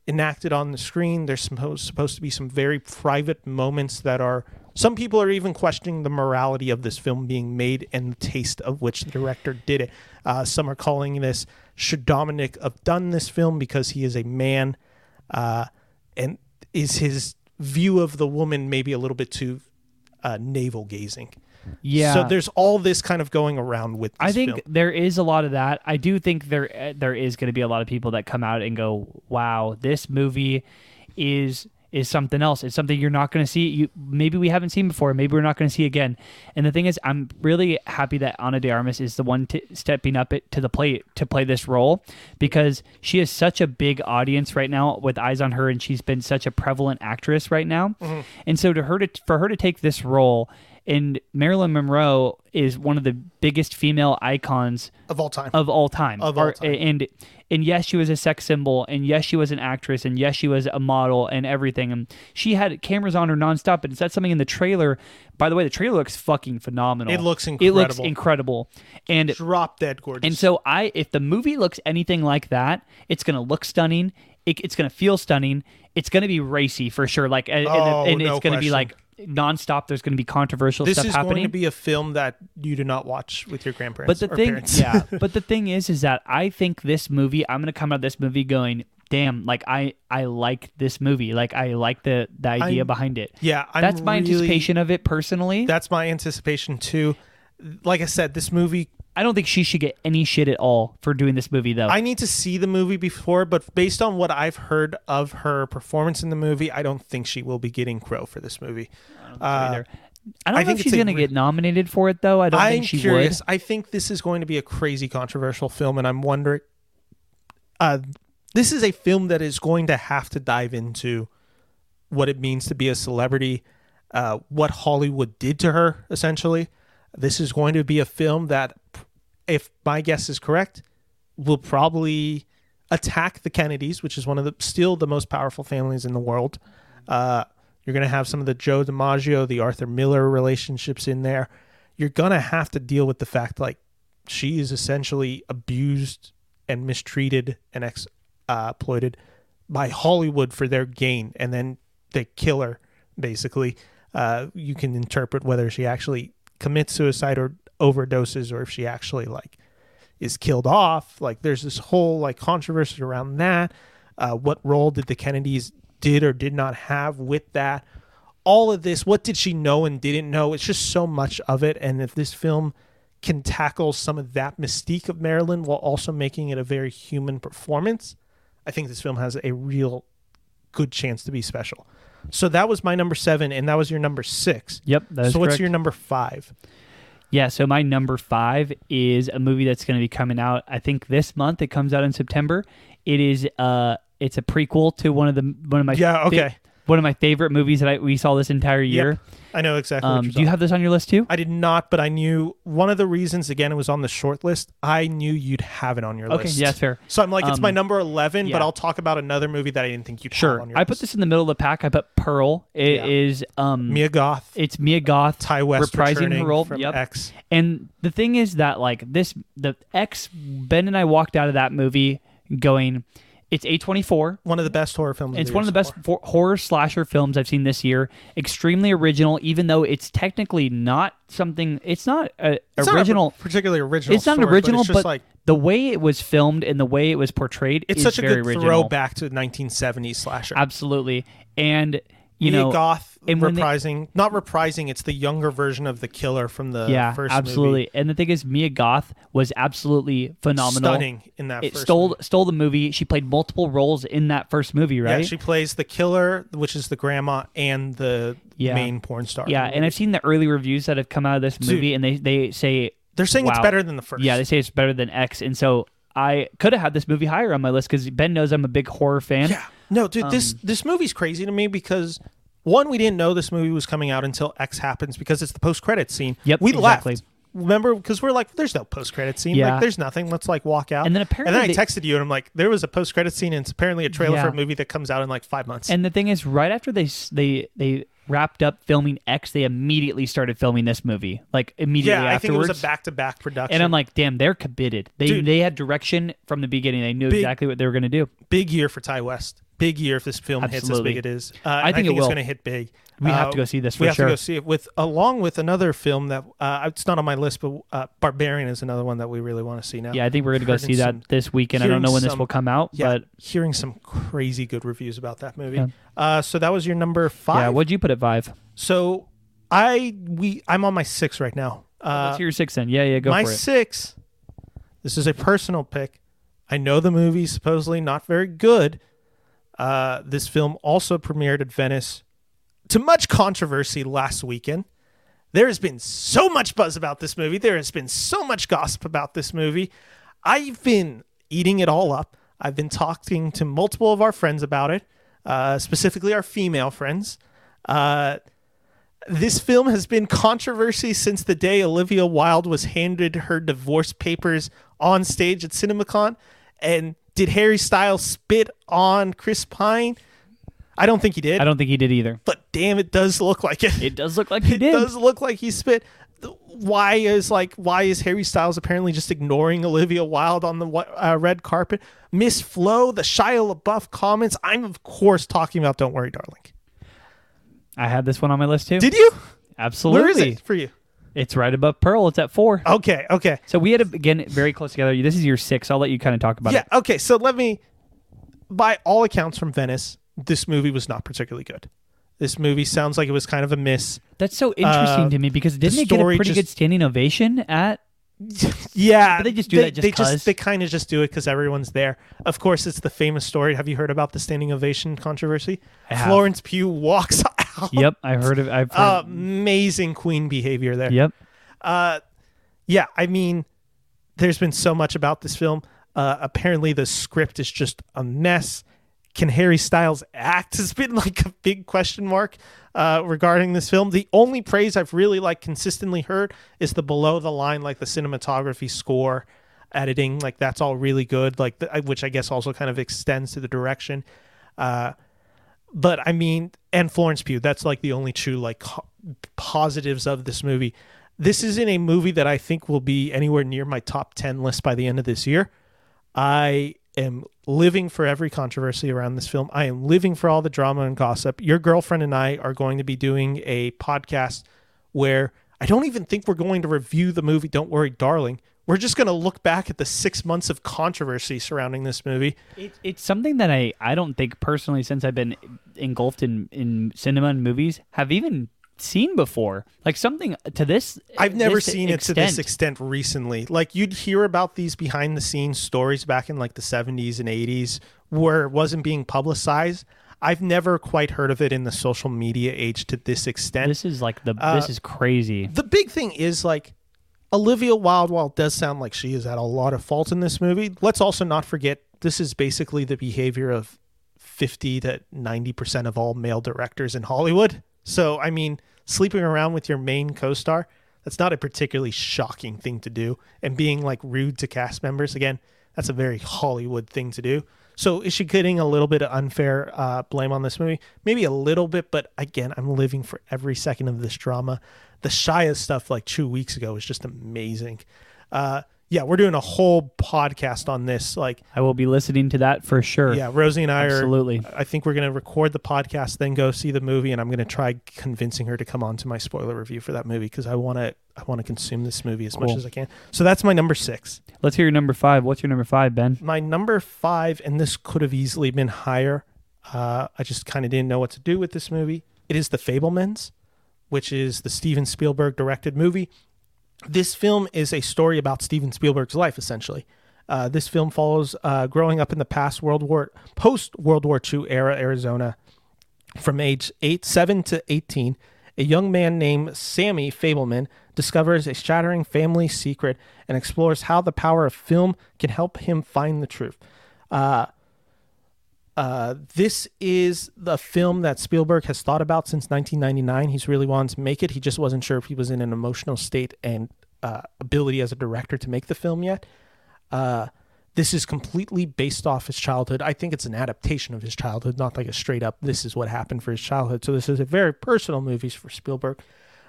enacted on the screen. There's supposed supposed to be some very private moments that are. Some people are even questioning the morality of this film being made and the taste of which the director did it. Uh, some are calling this should Dominik have done this film because he is a man, uh, and is his view of the woman maybe a little bit too uh, navel gazing. Yeah. So there's all this kind of going around with. This I think film. there is a lot of that. I do think there uh, there is going to be a lot of people that come out and go, "Wow, this movie is is something else. It's something you're not going to see. You maybe we haven't seen before. Maybe we're not going to see again." And the thing is, I'm really happy that Ana de Armas is the one t- stepping up it to the plate to play this role because she is such a big audience right now with eyes on her, and she's been such a prevalent actress right now. Mm-hmm. And so to her to for her to take this role. And Marilyn Monroe is one of the biggest female icons of all time. of all time. Of all time. And and yes, she was a sex symbol, and yes, she was an actress, and yes, she was a model and everything. And she had cameras on her nonstop. But it's that something in the trailer. By the way, the trailer looks fucking phenomenal. It looks incredible. It looks incredible. And Drop dead gorgeous. and so I, if the movie looks anything like that, it's gonna look stunning. It, it's gonna feel stunning. It's gonna be racy for sure. Like and, and- Oh, and no it's gonna be like nonstop. There's gonna be controversial this stuff is happening. going to be a film that you do not watch with your grandparents. But the or thing, parents. yeah. But the thing is, is that I think this movie. I'm gonna come out of this movie going, damn, like I I like this movie. Like I like the the idea I'm- behind it. yeah, I'm That's my really- anticipation of it personally. That's my anticipation too. Like I said, this movie. I don't think she should get any shit at all for doing this movie though. I need to see the movie before, but based on what I've heard of her performance in the movie, I don't think she will be getting Crow for this movie. Uh. I don't I know think if she's gonna re- get nominated for it though. I don't I'm think she curious. would. I think this is going to be a crazy controversial film, and I'm wondering. Uh, this is a film that is going to have to dive into what it means to be a celebrity, uh, what Hollywood did to her, essentially. This is going to be a film that, if my guess is correct, will probably attack the Kennedys, which is one of the still the most powerful families in the world. Uh, you're going to have some of the Joe DiMaggio, the Arthur Miller relationships in there. You're going to have to deal with the fact like she is essentially abused and mistreated and uh, exploited by Hollywood for their gain, and then they kill her. Basically, uh, you can interpret whether she actually commits suicide or overdoses, or if she actually like is killed off. Like there's this whole like controversy around that. Uh, what role did the Kennedys did or did not have with that? All of this, what did she know and didn't know? It's just so much of it. And if this film can tackle some of that mystique of Marilyn while also making it a very human performance, I think this film has a real good chance to be special. So that was my number seven, and that was your number six. Yep. So what's correct. your number five? Yeah, so my number five is a movie that's going to be coming out. I think this month. It comes out in September. It is uh, it's a prequel to one of the one of my Yeah, okay. One of my favorite movies that I, we saw this entire year. I know exactly. what Um, you're do you have this on your list too? I did not, but I knew one of the reasons. Again, it was on the short list. I knew you'd have it on your Okay, list. yeah, that's fair. So I'm like, it's my Um, number eleven, but. I'll talk about another movie that I didn't think you'd have Sure. on your I list. put this in the middle of the pack. I put Pearl. It Yeah. is um, Mia Goth, it's Mia Goth Ti West reprising her role. from Yep. X. And the thing is that like this, the X Ben and I walked out of that movie going, it's A24. One of the best horror films. It's one of the best for- horror slasher films I've seen this year. Extremely original, even though it's technically not something. It's not a It's not a original. particularly original. it's not story, original, but, just like the way it was filmed and the way it was portrayed it's such a good original. throwback to 1970s slasher. Absolutely, and you know, Goth and when they- reprising, not reprising. It's the younger version of the killer from the yeah, first absolutely. movie. And the thing is, Mia Goth was absolutely phenomenal. Stunning in that. It first stole movie. stole the movie. She played multiple roles in that first movie, right? Yeah, she plays the killer, which is the grandma, and the Yeah. main porn star. Yeah, and I've seen the early reviews that have come out of this Dude. movie, and they they say they're saying it's better than the first. Yeah, they say it's better than X, and so I could have had this movie higher on my list because Ben knows I'm a big horror fan. Yeah. No, dude, this Um, this movie's crazy to me because one, we didn't know this movie was coming out until X happens because it's the post credit scene. Yep, we exactly. left. Remember, because we're like, there's no post credit scene. Yeah. Like, there's nothing. Let's like walk out. And then apparently and then I texted you and I'm like, there was a post credit scene and it's apparently a trailer for a movie that comes out in like five months. And the thing is, right after they they they wrapped up filming X, they immediately started filming this movie, like immediately yeah, I think it afterwards. was a back to back production. and I'm like, damn, they're committed. They Dude. they had direction from the beginning. They knew Big- exactly what they were going to do. big year for Ti West. Big year if this film hits as Absolutely. big it is. Uh, I and think it it's going to hit big. We have Uh, to go see this for we have sure. to go see it with along with another film that uh, it's not on my list, but uh, Barbarian is another one that we really want to see now. Yeah, I think we're going to go see that this weekend. I don't know when this will come out, Yeah, but hearing some crazy good reviews about that movie. Yeah. Uh, so that was your number five. yeah, what'd you put at five? so I we I'm on my six right now. Uh, Let's hear your six then. Yeah, yeah, go my for it. six. This is a personal pick. I know the movie's supposedly not very good. Uh, this film also premiered at Venice to much controversy last weekend. There has been so much buzz about this movie. There has been so much gossip about this movie. I've been eating it all up. I've been talking to multiple of our friends about it, uh, specifically our female friends. Uh, this film has been controversy since the day Olivia Wilde was handed her divorce papers on stage at CinemaCon. And did Harry Styles spit on Chris Pine? I don't think he did, I don't think he did either. but damn, it does look like it. It does look like he did. It does look like he spit. Why is like why is Harry Styles apparently just ignoring Olivia Wilde on the uh, red carpet? Miss Flo, the Shia LaBeouf comments. I'm of course talking about "Don't Worry, Darling." I had this one on my list too. Did you? Absolutely. Where is it for you? It's right above Pearl. It's at four. Okay, okay. So we had to again very close together. This is your six. I'll let you kind of talk about Yeah, it. Yeah. Okay. So let me, by all accounts from Venice, this movie was not particularly good. This movie sounds like it was kind of a miss. That's so interesting Uh, to me because didn't it get a pretty just- good standing ovation at? Yeah, But they just do that just they 'cause? they kind of just do it because everyone's there. Of course, it's the famous story. Have you heard about the standing ovation controversy? Florence Pugh walks Yep, I heard of. I've heard. Amazing queen behavior there. yep. Uh, yeah, I mean, there's been so much about this film. Uh, apparently, the script is just a mess. Can Harry Styles act? Has been like a big question mark uh, regarding this film. The only praise I've really like consistently heard is the below the line, like the cinematography, score, editing. Like that's all really good. Like the, which I guess also kind of extends to the direction. Uh, but I mean, and Florence Pugh. That's like the only true like positives of this movie. This isn't a movie that I think will be anywhere near my top ten list by the end of this year. I am living for every controversy around this film. I am living for all the drama and gossip. Your girlfriend and I are going to be doing a podcast where I don't even think we're going to review the movie Don't Worry, Darling. We're just going to look back at the six months of controversy surrounding this movie. It, it's something that I, I don't think personally since I've been engulfed in, in cinema and movies have even seen before. Like something to this. I've never this seen it to this extent recently. Like you'd hear about these behind the scenes stories back in like the 70s and 80s where it wasn't being publicized. I've never quite heard of it in the social media age to this extent. This is like the. Uh, this is crazy. the big thing is like Olivia Wilde, while it does sound like she is at a lot of fault in this movie, let's also not forget this is basically the behavior of 50 to 90% of all male directors in Hollywood. So, I mean, sleeping around with your main co star, that's not a particularly shocking thing to do. And being like rude to cast members, again, that's a very Hollywood thing to do. So, is she getting a little bit of unfair uh, blame on this movie? Maybe a little bit, but again, I'm living for every second of this drama. The Shia stuff like two weeks ago was just amazing. Uh, yeah, we're doing a whole podcast on this. Like, I will be listening to that for sure. yeah, Rosie and I Absolutely. are. I think we're going to record the podcast, then go see the movie, and I'm going to try convincing her to come on to my spoiler review for that movie because I want to. I want to consume this movie as much as I can. So that's my number six. Let's hear your number five. What's your number five, Ben? My number five, and this could have easily been higher. Uh, I just kind of didn't know what to do with this movie. It is The Fabelmans, which is the Steven Spielberg directed movie. This film is a story about Steven Spielberg's life, essentially. Uh, this film follows uh, growing up in the past World War, post World War II era Arizona, from age eight, seven to eighteen. A young man named Sammy Fabelman discovers a shattering family secret and explores how the power of film can help him find the truth. Uh, uh, this is the film that Spielberg has thought about since 1999. He's really wanted to make it. He just wasn't sure if he was in an emotional state and uh, ability as a director to make the film yet. Uh, this is completely based off his childhood. I think it's an adaptation of his childhood, not like a straight up, this is what happened for his childhood. So this is a very personal movie for Spielberg.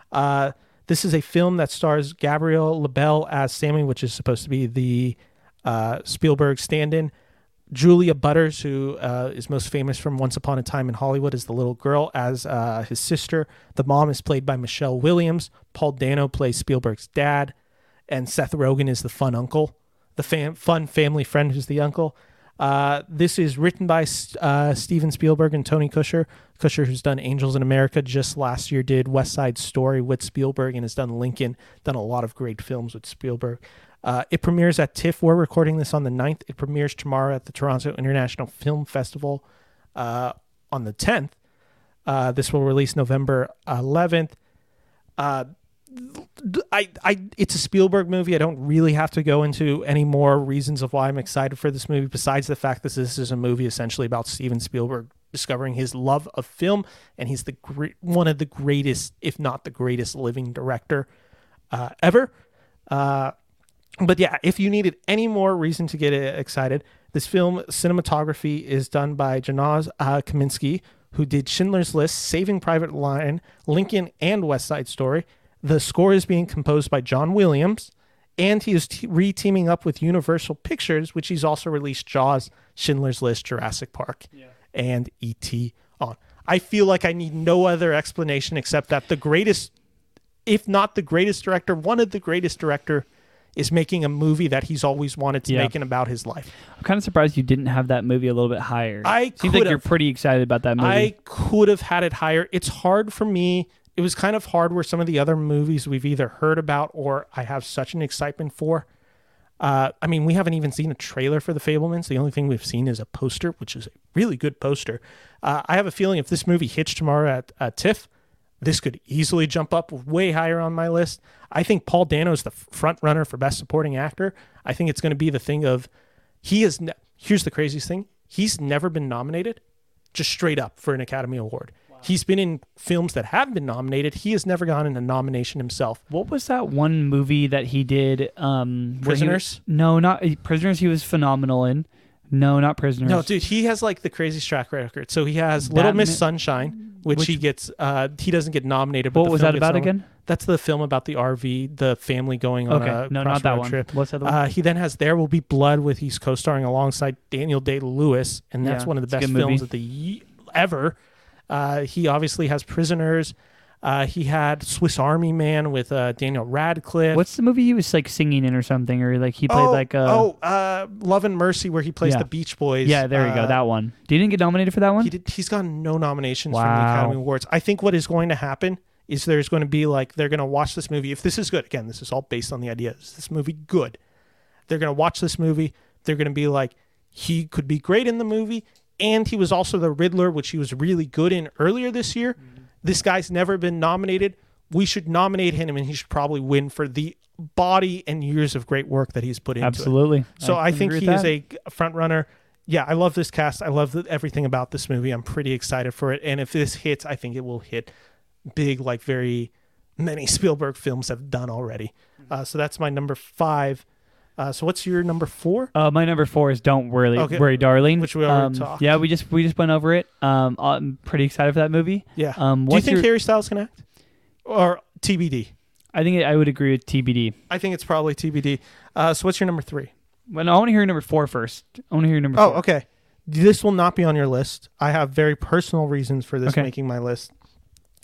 Uh, this is a film that stars Gabriel LaBelle as Sammy, which is supposed to be the uh, Spielberg stand in. Julia Butters, who uh, is most famous from Once Upon a Time in Hollywood, is the little girl as uh, his sister. The mom is played by Michelle Williams. Paul Dano plays Spielberg's dad, and Seth Rogen is the fun uncle, the fam- fun family friend who's the uncle. Uh, this is written by uh, Steven Spielberg and Tony Kushner. Kushner, who's done Angels in America, just last year did West Side Story with Spielberg and has done Lincoln, done a lot of great films with Spielberg. Uh, it premieres at TIFF. We're recording this on the 9th. It premieres tomorrow at the Toronto International Film Festival uh, on the 10th. Uh, this will release November 11th. Uh, I, I, it's a Spielberg movie. I don't really have to go into any more reasons of why I'm excited for this movie, besides the fact that this is a movie essentially about Steven Spielberg discovering his love of film, and he's the great, one of the greatest, if not the greatest, living director uh, ever. But yeah, if you needed any more reason to get excited, this film cinematography is done by Janusz uh, Kaminski, who did Schindler's List, Saving Private Ryan, Lincoln, and West Side Story. The score is being composed by John Williams, and he is t- re-teaming up with Universal Pictures, which he's also released Jaws, Schindler's List, Jurassic Park, yeah. and E.T. on. I feel like I need no other explanation except that the greatest, if not the greatest director, one of the greatest director is making a movie that he's always wanted to yeah. make and about his life. I'm kind of surprised you didn't have that movie a little bit higher. I seems like you're pretty excited about that movie. I could have had it higher. It's hard for me it was kind of hard where some of the other movies we've either heard about or I have such an excitement for. Uh, I mean, we haven't even seen a trailer for The Fabelmans. The only thing we've seen is a poster, which is a really good poster. Uh, I have a feeling if this movie hits tomorrow at, at TIFF, this could easily jump up way higher on my list. I think Paul Dano is the front runner for Best Supporting Actor. I think it's going to be the thing of he is. Ne- here's the craziest thing: he's never been nominated, just straight up for an Academy Award. He's been in films that have been nominated. He has never gotten a nomination himself. What was that one movie that he did? Um, Prisoners? He, no, not Prisoners. He was phenomenal in. No, not Prisoners. No, dude, he has like the craziest track record. So he has Little Miss Sunshine, which, which, he gets. Uh, he doesn't get nominated. But what was that about again? That's the film about the RV, the family going on okay. a no, not that one. trip. What's that one? Uh, he then has There Will Be Blood, with he's co-starring alongside Daniel Day Lewis, and that's yeah, one of the best films of the ever. Uh, he obviously has Prisoners. Uh, he had Swiss Army Man with uh, Daniel Radcliffe. What's the movie he was like singing in or something, or like he played oh, like a oh uh, Love and Mercy, where he plays yeah. the Beach Boys. Yeah, there you go, uh, that one. Did he didn't get nominated for that one? He did. He's gotten no nominations wow. from the Academy Awards. I think what is going to happen is there's going to be like they're going to watch this movie. If this is good, again, this is all based on the idea. Is this movie good? They're going to watch this movie. They're going to be like, he could be great in the movie and he was also the Riddler, which he was really good in earlier this year. Mm-hmm. This guy's never been nominated. We should nominate him, and he should probably win for the body and years of great work that he's put into Absolutely. it. So I, I think he is a front runner. Yeah, I love this cast. I love everything about this movie. I'm pretty excited for it. And if this hits, I think it will hit big, like very many Spielberg films have done already. Mm-hmm. Uh, so that's my number five. Uh, so what's your number four? Uh, my number four is "Don't Worry, okay. Worry, Darling," which we already um, talked. Yeah, we just we just went over it. Um, I'm pretty excited for that movie. Yeah. Um, Do you think your... Harry Styles can act, or TBD? I think I would agree with TBD. I think it's probably TBD. Uh, so what's your number three? Well, I want to hear number four first. I want to hear number. Oh, four. okay. This will not be on your list. I have very personal reasons for this okay. making my list.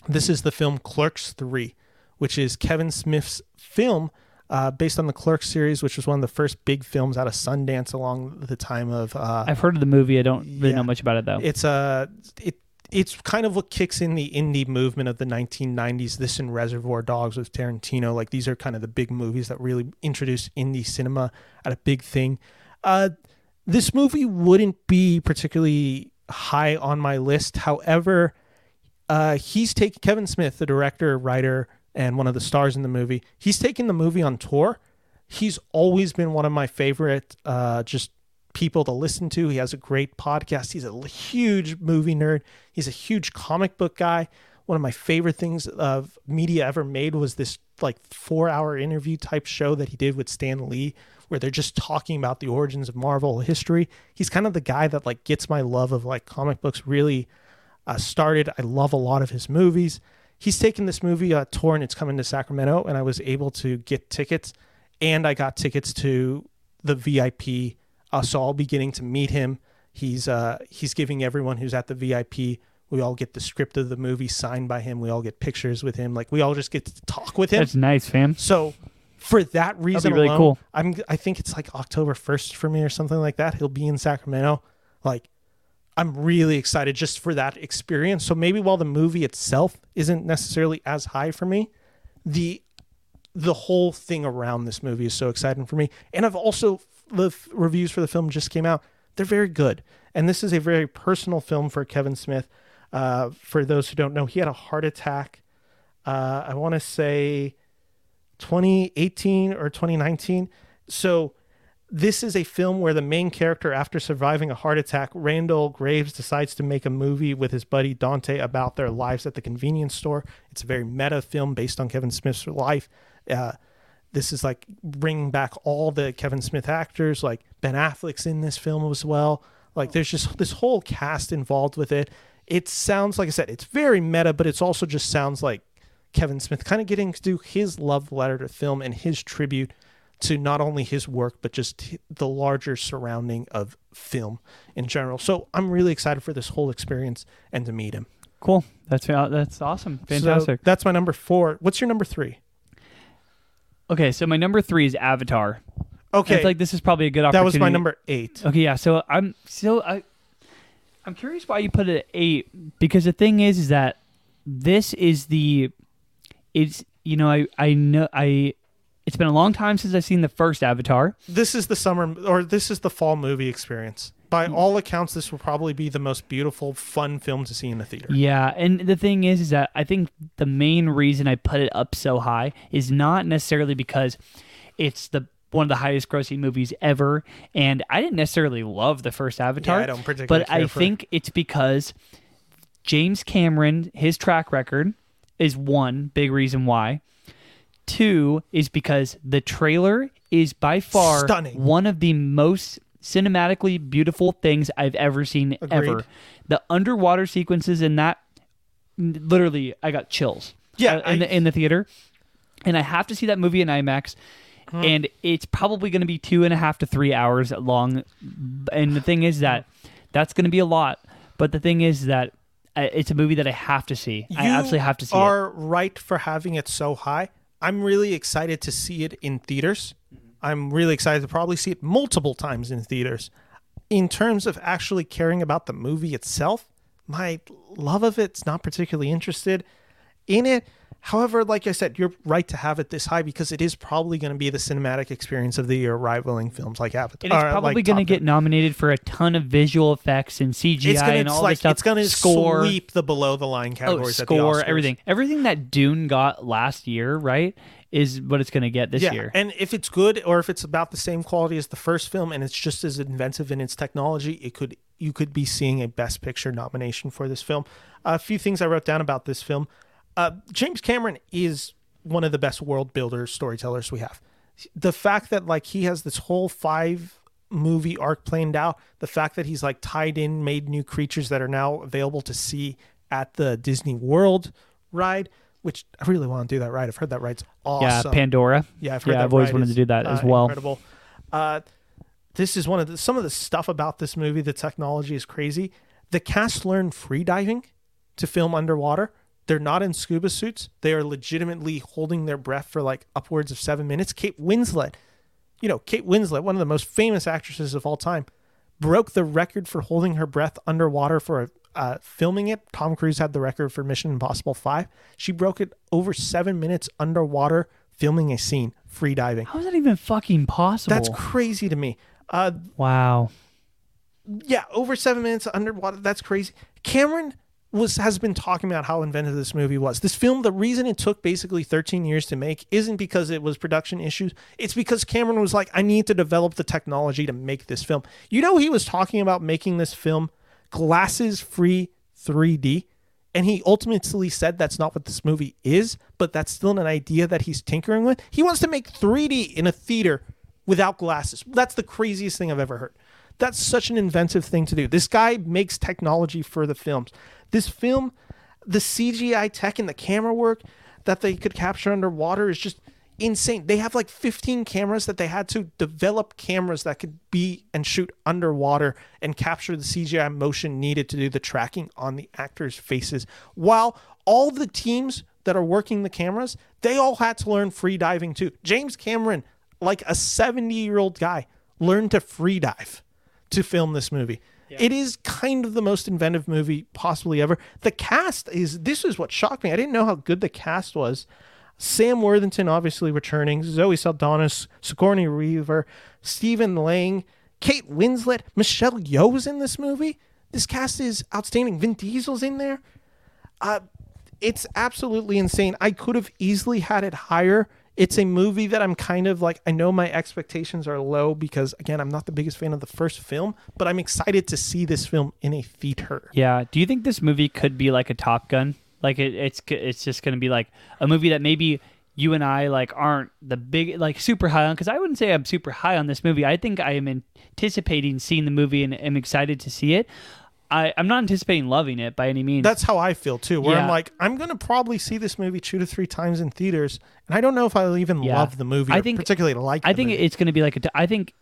This is the film Clerks Three, which is Kevin Smith's film uh, based on the Clerks series, which was one of the first big films out of Sundance along the time of. Uh, I've heard of the movie. I don't really yeah, know much about it though. It's a uh, it it's kind of what kicks in the indie movement of the 1990s. This and Reservoir Dogs with Tarantino, like these are kind of the big movies that really introduce indie cinema at a big thing. Uh, this movie wouldn't be particularly high on my list. However, uh, he's taken Kevin Smith, the director, writer, and one of the stars in the movie. He's taking the movie on tour. He's always been one of my favorite uh, just people to listen to. He has a great podcast. He's a huge movie nerd. He's a huge comic book guy. One of my favorite things of media ever made was this like four hour interview type show that he did with Stan Lee, where they're just talking about the origins of Marvel history. He's kind of the guy that like gets my love of like comic books really uh, started. I love a lot of his movies he's taking this movie uh, tour and it's coming to Sacramento, and I was able to get tickets, and I got tickets to the VIP. So I'll be getting to meet him. He's uh, he's giving everyone who's at the VIP. We all get the script of the movie signed by him. We all get pictures with him. Like we all just get to talk with him. That's nice, fam. So for that reason really alone, cool. I'm I think it's like October 1st for me or something like that. He'll be in Sacramento. Like I'm really excited just for that experience. So maybe while the movie itself isn't necessarily as high for me, the the whole thing around this movie is so exciting for me. And I've also the f- reviews for the film just came out. They're very good. And this is a very personal film for Kevin Smith. Uh, for those who don't know, he had a heart attack. Uh, I want to say 2018 or 2019. So this is a film where the main character, after surviving a heart attack, Randall Graves decides to make a movie with his buddy Dante about their lives at the convenience store. It's a very meta film based on Kevin Smith's life. Uh, this is like bringing back all the Kevin Smith actors, like Ben Affleck's in this film as well. Like there's just this whole cast involved with it. It sounds like I said, it's very meta, but it's also just sounds like Kevin Smith kind of getting to do his love letter to film and his tribute to not only his work but just the larger surrounding of film in general. So I'm really excited for this whole experience and to meet him. Cool. That's uh, that's awesome. Fantastic. So that's my number four. What's your number three? okay, so my number three is Avatar. Okay, I feel like this is probably a good opportunity. that was my number eight. Okay, yeah. So I'm so I, I'm curious why you put it at eight because the thing is, is that this is the, it's you know I I know I, it's been a long time since I've seen the first Avatar. This is the summer or this is the fall movie experience. By Mm. all accounts, this will probably be the most beautiful, fun film to see in the theater. Yeah, and the thing is, is that I think the main reason I put it up so high is not necessarily because it's the one of the highest grossing movies ever, and I didn't necessarily love the first Avatar. I don't particularly but I for- think it's because James Cameron, his track record is one big reason why. Two is because the trailer is by far Stunning. one of the most cinematically beautiful things I've ever seen ever. The underwater sequences in that literally I got chills. Yeah, uh, in I- the in the theater. And I have to see that movie in IMAX. Hmm. And it's probably going to be two and a half to three hours long. And the thing is that that's going to be a lot. But the thing is that uh, it's a movie that I have to see. I absolutely have to see it. are right for having it so high. I'm really excited to see it in theaters. Mm-hmm. I'm really excited to probably see it multiple times in theaters. In terms of actually caring about the movie itself, my love of it's not particularly interested in it. However, like I said, you're right to have it this high because it is probably going to be the cinematic experience of the year, rivaling films like Avatar. It's uh, probably like going to get nominated for a ton of visual effects and CGI It's going and all like this stuff. it's going to score, sweep the below the line oh, categories. at the score, everything, everything that Dune got last year, right, is what it's going to get this yeah, year. and if it's good or if it's about the same quality as the first film and it's just as inventive in its technology, it could you could be seeing a Best Picture nomination for this film. a few things I wrote down about this film. Uh, James Cameron is one of the best world builders, storytellers we have. The fact that like he has this whole five movie arc planned out, the fact that he's like tied in, made new creatures that are now available to see at the Disney World ride, which I really want to do that ride. I've heard that ride's awesome. yeah. Pandora. Yeah, I've heard Yeah, I've always wanted is, to do that as uh, well. Incredible. Uh, this is one of the some of the stuff about this movie. The technology is crazy. The cast learned free diving to film underwater. They're not in scuba suits. They are legitimately holding their breath for like upwards of seven minutes. Kate Winslet, you know, Kate Winslet, one of the most famous actresses of all time, broke the record for holding her breath underwater for uh, filming it. Tom Cruise had the record for Mission Impossible 5. She broke it over seven minutes underwater filming a scene, free diving. How is that even fucking possible? That's crazy to me. Uh, wow. yeah, over seven minutes underwater. That's crazy. Cameron was has been talking about how inventive this movie was. This film, the reason it took basically 13 years to make isn't because it was production issues. It's because Cameron was like, I need to develop the technology to make this film. You know, he was talking about making this film glasses free 3D. And he ultimately said that's not what this movie is, but that's still an idea that he's tinkering with. He wants to make 3D in a theater without glasses. That's the craziest thing I've ever heard. That's such an inventive thing to do. This guy makes technology for the films. This film, the CGI tech and the camera work that they could capture underwater is just insane. They have like 15 cameras that they had to develop cameras that could be and shoot underwater and capture the CGI motion needed to do the tracking on the actors' faces. While all the teams that are working the cameras, they all had to learn free diving too. James Cameron, like a 70 year old guy, learned to free dive to film this movie. It is kind of the most inventive movie possibly ever. The cast is this is what shocked me. I didn't know how good the cast was. Sam Worthington obviously returning, Zoe Saldana, Sigourney Weaver, Stephen Lang, Kate Winslet, Michelle Yeoh's in this movie. This cast is outstanding. Vin Diesel's in there. Uh, it's absolutely insane. I could have easily had it higher. It's a movie that I'm kind of like, I know my expectations are low because, again, I'm not the biggest fan of the first film, but I'm excited to see this film in a theater. Yeah. Do you think this movie could be like a Top Gun? Like it, it's it's just going to be like a movie that maybe you and I like aren't the big like super high on because I wouldn't say I'm super high on this movie. I think I am anticipating seeing the movie and am excited to see it. I, I'm not anticipating loving it by any means. That's how I feel too, where I'm like, I'm going to probably see this movie two to three times in theaters, and I don't know if I'll even Yeah. love the movie I or think- particularly like I the think movie. it's going to be like a. T- I think.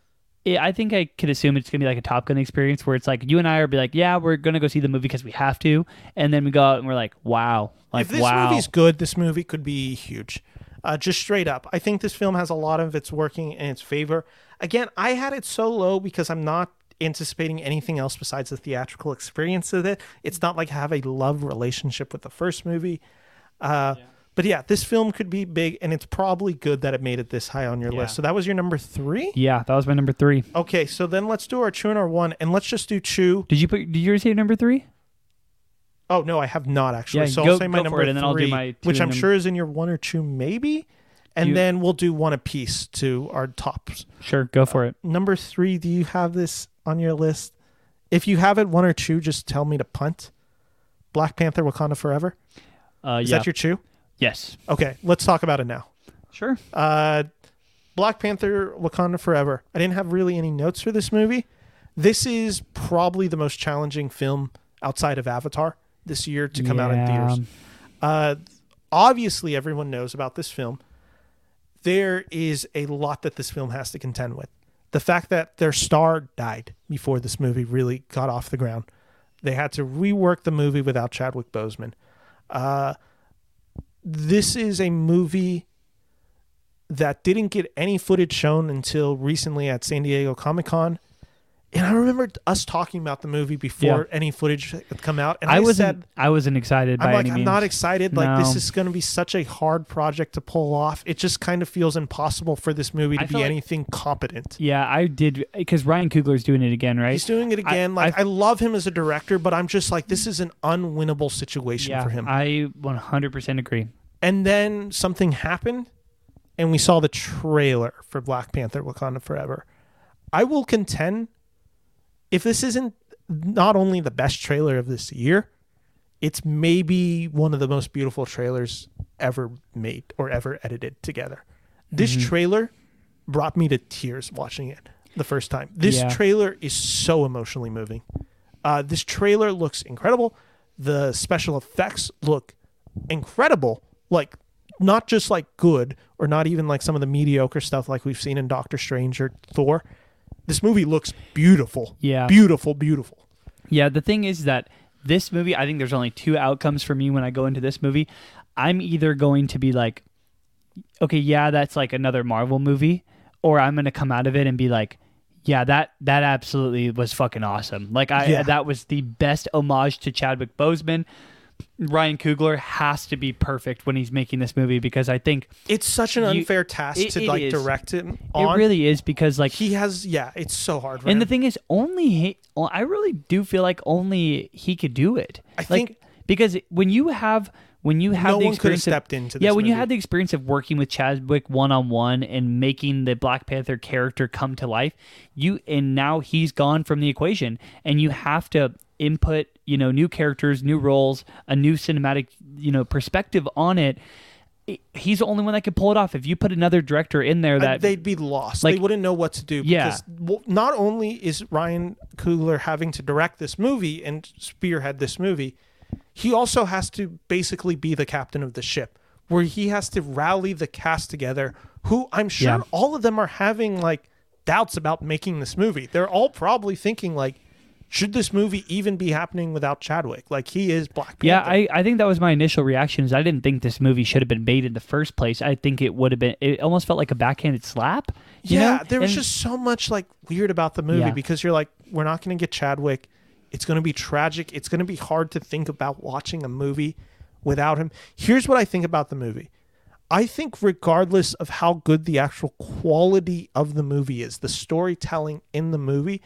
it- I think I could assume it's gonna be like a Top Gun experience where it's like you and I are be like, yeah, we're gonna go see the movie because we have to, and then we go out and we're like, wow, like if this wow, movie's good, this movie could be huge. Uh, just straight up, I think this film has a lot of its working in its favor. Again, I had it so low because I'm not anticipating anything else besides the theatrical experience of it. It's not like I have a love relationship with the first movie. Uh, But yeah, this film could be big, and it's probably good that it made it this high on your Yeah. list. So that was your number three. yeah, that was my number three. Okay, so then let's do our two and our one, and let's just do two. Did you put? Did you say number three? Oh no, I have not actually. Yeah, so go- I'll say my for number it, and then I'll do three, my two which I'm then- sure is in your one or two, maybe, and You- then we'll do one apiece to our tops. Sure, go for it. Number three, do you have this on your list? If you have it one or two, just tell me to punt. Black Panther: Wakanda Forever. Uh, Is yeah. that your two? yes. Okay, let's talk about it now. Sure. Uh, Black Panther: Wakanda Forever. I didn't have really any notes for this movie. This is probably the most challenging film outside of Avatar this year to come out in theaters. Uh, obviously, everyone knows about this film. There is a lot that this film has to contend with. The fact that their star died before this movie really got off the ground. They had to rework the movie without Chadwick Boseman. Uh, this is a movie that didn't get any footage shown until recently at San Diego Comic Con. And I remember us talking about the movie before any footage had come out. And I, I wasn't. said, I wasn't excited by I'm like, any I'm means. not excited. Like, this No. is going to be such a hard project to pull off. It just kind of feels impossible for this movie to I be like- anything competent. Yeah, I did because Ryan Coogler's doing it again, right? He's doing it again. like, I, love him as a director, but I'm just like, this is an unwinnable situation yeah, for him. I 100% agree. and then something happened, and we saw the trailer for Black Panther Wakanda Forever. I will contend if this isn't not only the best trailer of this year, it's maybe one of the most beautiful trailers ever made or ever edited together. This Mm-hmm. trailer brought me to tears watching it the first time. This Yeah. trailer is so emotionally moving. Uh, this trailer looks incredible. The special effects look incredible. Like, not just like good or not even like some of the mediocre stuff like we've seen in Doctor Strange or Thor. This movie looks beautiful. Yeah. Beautiful, beautiful. Yeah, the thing is that this movie, I think there's only two outcomes for me when I go into this movie. I'm either going to be like, okay, yeah, that's like another Marvel movie, or I'm going to come out of it and be like, yeah, that that absolutely was fucking awesome. Like I Yeah. that was the best homage to Chadwick Boseman. Ryan Coogler has to be perfect when he's making this movie because I think It's such an You- unfair task it- to it like is. direct it it really is because like he has, yeah, it's so hard. For And him. the thing is, only he, I really do feel like only he could do it. I like, think- because when you have when you have no the one could have experience of, stepped into this yeah, when you had the experience of working with Chadwick one on one and making the Black Panther character come to life, you and now he's gone from the equation, and you have to input you know new characters, new roles, a new cinematic you know perspective on it. He's the only one that could pull it off. If you put another director in there Uh, that they'd be lost. like- they wouldn't know what to do. Yeah. Because not only is Ryan Coogler having to direct this movie and spearhead this movie, he also has to basically be the captain of the ship, where he has to rally the cast together. Who I'm sure Yeah. all of them are having like doubts about making this movie. They're all probably thinking like, should this movie even be happening without Chadwick? Like he is Black Panther. Yeah, I, I think that was my initial reaction. Is I didn't think this movie should have been made in the first place. I think it would have been. It almost felt like a backhanded slap. you yeah, know? there was And- just so much like weird about the movie Yeah. because you're like, we're not going to get Chadwick. It's going to be tragic. It's going to be hard to think about watching a movie without him. Here's what I think about the movie. I think regardless of how good the actual quality of the movie is, the storytelling in the movie,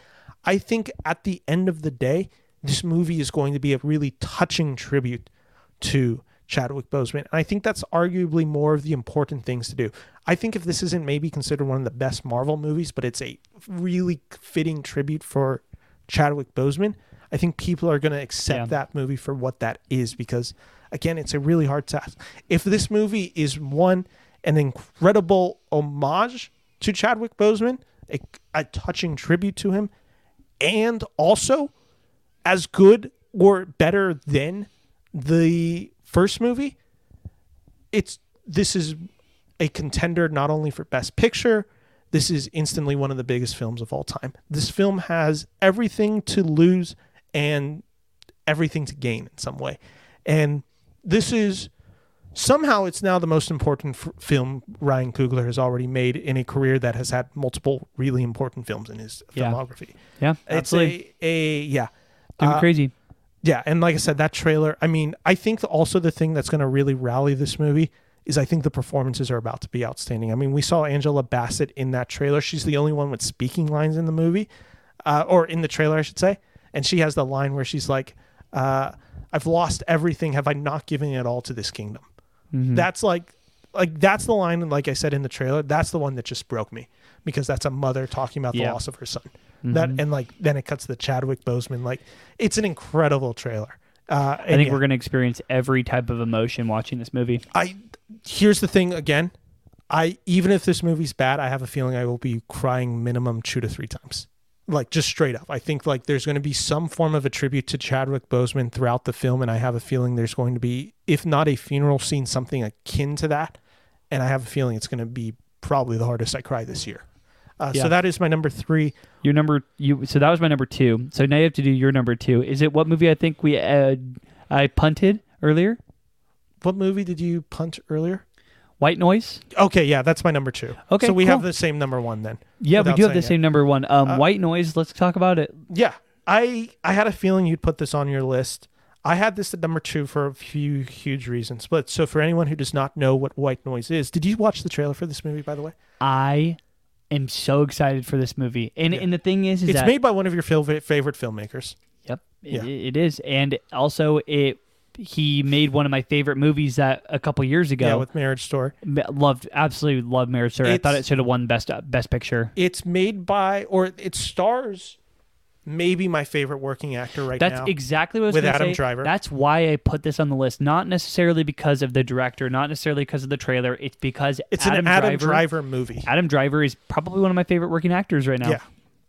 I think at the end of the day, this movie is going to be a really touching tribute to Chadwick Boseman. And I think that's arguably more of the important things to do. I think if this isn't maybe considered one of the best Marvel movies, but it's a really fitting tribute for Chadwick Boseman, I think people are going to accept Yeah. that movie for what that is because, again, it's a really hard task. If this movie is one, an incredible homage to Chadwick Boseman, a, a touching tribute to him, and also as good or better than the first movie, it's this is a contender not only for best picture, this is instantly one of the biggest films of all time. This film has everything to lose and everything to gain in some way. And this is somehow it's now the most important f- film Ryan Coogler has already made in a career that has had multiple really important films in his Yeah. filmography. yeah, It's absolutely. a, a yeah. Uh, crazy. yeah, and like I said, that trailer. I mean, I think also the thing that's going to really rally this movie is I think the performances are about to be outstanding. I mean, we saw Angela Bassett in that trailer. She's the only one with speaking lines in the movie, uh, or in the trailer, I should say. And she has the line where she's like, uh, "I've lost everything. Have I not given it all to this kingdom?" Mm-hmm. That's like, like that's the line. Like I said in the trailer, that's the one that just broke me because that's a mother talking about the Yeah. loss of her son. That and like then it cuts to the Chadwick Boseman. Like it's an incredible trailer. Uh, I think we're going to experience every type of emotion watching this movie. I here's the thing again. I even if this movie's bad, I have a feeling I will be crying minimum two to three times. Like just straight up. I think like there's going to be some form of a tribute to Chadwick Boseman throughout the film, and I have a feeling there's going to be, if not a funeral scene, something akin to that. And I have a feeling it's going to be probably the hardest I cry this year. Uh, Yeah. So that is my number three. Your number you so that was my number two. So now you have to do your number two. Is it what movie I think we uh, I punted earlier? What movie did you punt earlier? White Noise. Okay, yeah, that's my number two. Okay, so we have the same number one then. Yeah, we do have the saying it. same number one. Um, Uh, White Noise. Let's talk about it. Yeah, I I had a feeling you'd put this on your list. I had this at number two for a few huge reasons. But so for anyone who does not know what white noise is, did you watch the trailer for this movie? By the way, I am so excited for this movie, and Yeah. and the thing is, is it's made by one of your favorite favorite filmmakers. Yep, it- it is, and also it. He made one of my favorite movies that a couple years ago. Yeah, with Marriage Story. Loved absolutely loved Marriage Story. I thought it should have won best uh, best picture. It's made by or it stars maybe my favorite working actor right That's now. That's exactly what I was with Adam say. Driver. That's why I put this on the list. Not necessarily because of the director, not necessarily because of the trailer. It's because it's Adam an Adam Driver, Driver movie. Adam Driver is probably one of my favorite working actors right now. Yeah.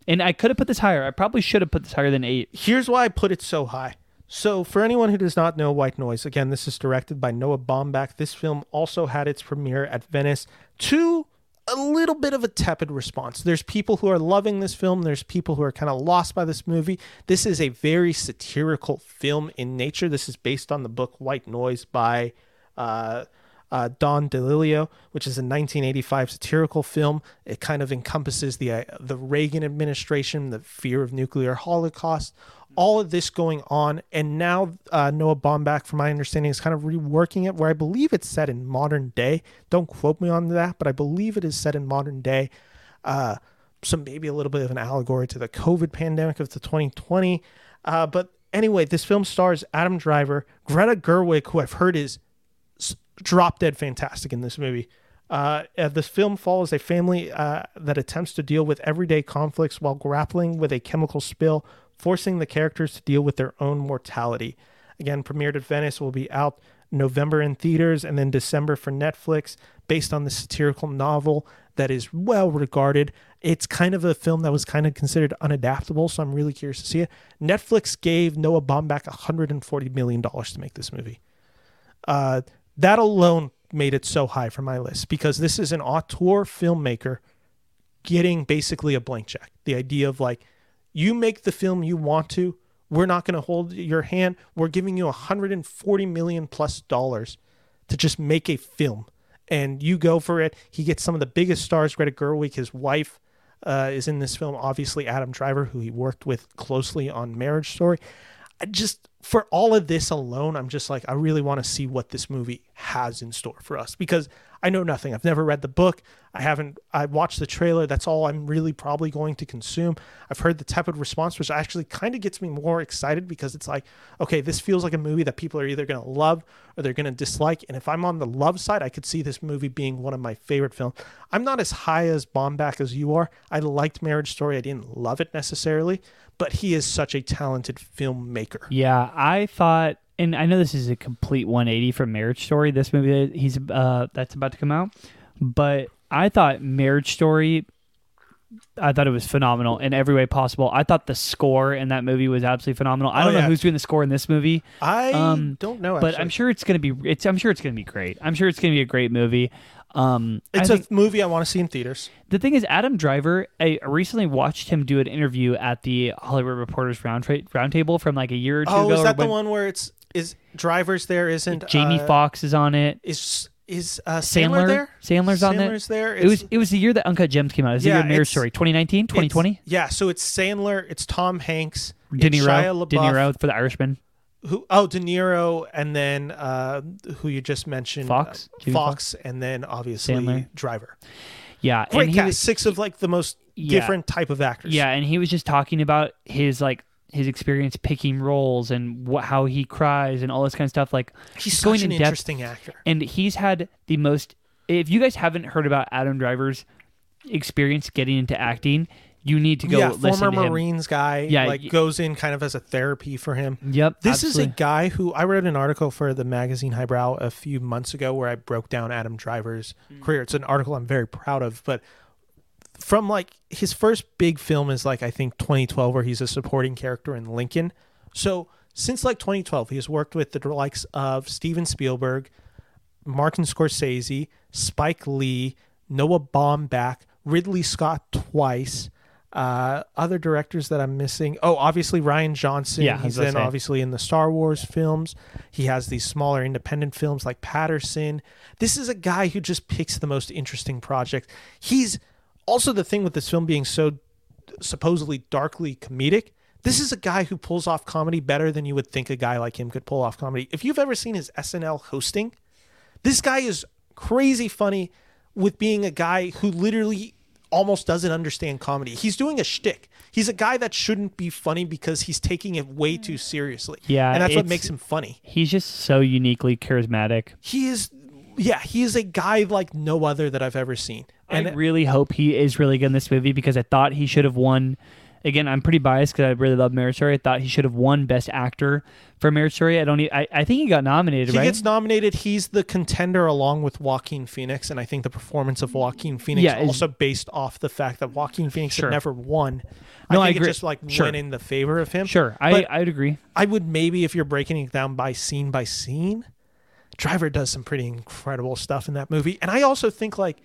And I could have put this higher. I probably should have put this higher than eight. Here's why I put it so high. So, for anyone who does not know White Noise, again, this is directed by Noah Baumbach. This film also had its premiere at Venice to a little bit of a tepid response. There's people who are loving this film, there's people who are kind of lost by this movie. This is a very satirical film in nature. This is based on the book White Noise by uh, uh, Don DeLillo, which is a 1985 satirical film. It kind of encompasses the uh, the Reagan administration, the fear of nuclear holocaust, all of this going on, and now uh, Noah Baumbach, from my understanding, is kind of reworking it. Where I believe it's set in modern day. Don't quote me on that, but I believe it is set in modern day. Uh, so maybe a little bit of an allegory to the COVID pandemic of the 2020. Uh, but anyway, this film stars Adam Driver, Greta Gerwig, who I've heard is drop dead fantastic in this movie. Uh, uh, this film follows a family uh, that attempts to deal with everyday conflicts while grappling with a chemical spill, forcing the characters to deal with their own mortality. Again, premiered at Venice, will be out November in theaters and then December for Netflix, based on the satirical novel that is well regarded. It's kind of a film that was kind of considered unadaptable, so I'm really curious to see it. Netflix gave Noah Baumbach $140 million to make this movie uh, that alone made it so high for my list because this is an auteur filmmaker getting basically a blank check. The idea of like You make the film you want to. We're not going to hold your hand. We're giving you 140 million plus dollars to just make a film, and you go for it. He gets some of the biggest stars. Greta Gerwig, his wife, uh, is in this film. Obviously, Adam Driver, who he worked with closely on Marriage Story. I just for all of this alone, I'm just like I really want to see what this movie has in store for us because I know nothing. I've never read the book. I haven't. I watched the trailer. That's all I'm really probably going to consume. I've heard the tepid response, which actually kind of gets me more excited because it's like, okay, this feels like a movie that people are either going to love or they're going to dislike. And if I'm on the love side, I could see this movie being one of my favorite films. I'm not as high as Baumbach as you are. I liked Marriage Story. I didn't love it necessarily, but he is such a talented filmmaker. Yeah, I thought, and I know this is a complete 180 from Marriage Story. This movie that he's uh, that's about to come out, but I thought Marriage Story. I thought it was phenomenal in every way possible. I thought the score in that movie was absolutely phenomenal. I Oh, don't know yeah. who's doing the score in this movie, I Um, don't know, but. I'm sure it's gonna be. It's I'm sure it's gonna be great. I'm sure it's gonna be a great movie. Um, it's think- a movie I want to see in theaters. the thing is, Adam Driver. I recently watched him do an interview at the Hollywood Reporters Round Roundtable from like a year or two Oh, ago. Oh, is that the when one where it's is drivers there? Isn't Jamie uh, Foxx is on it. Is is uh, Sandler, Sandler, there? Sandler's on there. Sandler's there. It was it was the year that Uncut Gems came out. It was the Yeah, year of Marriage Story, 2019, 2020. Yeah, so it's Sandler, it's Tom Hanks, De Niro, De Niro for The Irishman. who oh De Niro, and then uh, who you just mentioned, Foxx? uh, Foxx, and then obviously Sandler. Driver. Yeah, Great and he cast, was, six of like the most Yeah. different type of actors. yeah, and he was just talking about his like his experience picking roles and what how he cries and all this kind of stuff. Like he's just going an in depth. interesting actor. and he's had the most if you guys haven't heard about adam driver's experience getting into acting you need to go yeah, listen former to him Marines guy. Yeah, like y- goes in kind of as a therapy for him. yep This is a guy who I wrote an article for the magazine Highbrow a few months ago where I broke down Adam Driver's Mm. career. It's an article I'm very proud of, but from like his first big film is like I think 2012 where he's a supporting character in Lincoln. So since like 2012 he has worked with the likes of Steven Spielberg, Martin Scorsese, Spike Lee, Noah Baumbach, Ridley Scott twice. Uh, other directors that I'm missing. Oh, obviously Rian Johnson. Yeah, he's then obviously in the Star Wars films. He has these smaller independent films like Paterson. This is a guy who just picks the most interesting projects. He's also the thing with this film being so supposedly darkly comedic. This is a guy who pulls off comedy better than you would think a guy like him could pull off comedy. If you've ever seen his SNL hosting, this guy is crazy funny with being a guy who literally almost doesn't understand comedy. He's doing a shtick. He's a guy that shouldn't be funny because he's taking it way too seriously. Yeah, and that's what makes him funny. he's just so uniquely charismatic He is, yeah, he is a guy like no other that I've ever seen. And i really hope he is really good in this movie because i thought he should have won again i'm pretty biased because i really love marriage story i thought he should have won best actor for marriage story i don't I think he got nominated he right gets nominated. He's the contender along with Joaquin Phoenix, and I think the performance of Joaquin Phoenix Yeah, is- also based off the fact that Joaquin Phoenix Sure. had never won. No, I I think agree. it just like Sure. went in the favor of him. sure i But- i'd agree I would maybe if you're breaking it down by scene by scene, Driver does some pretty incredible stuff in that movie. And I also think like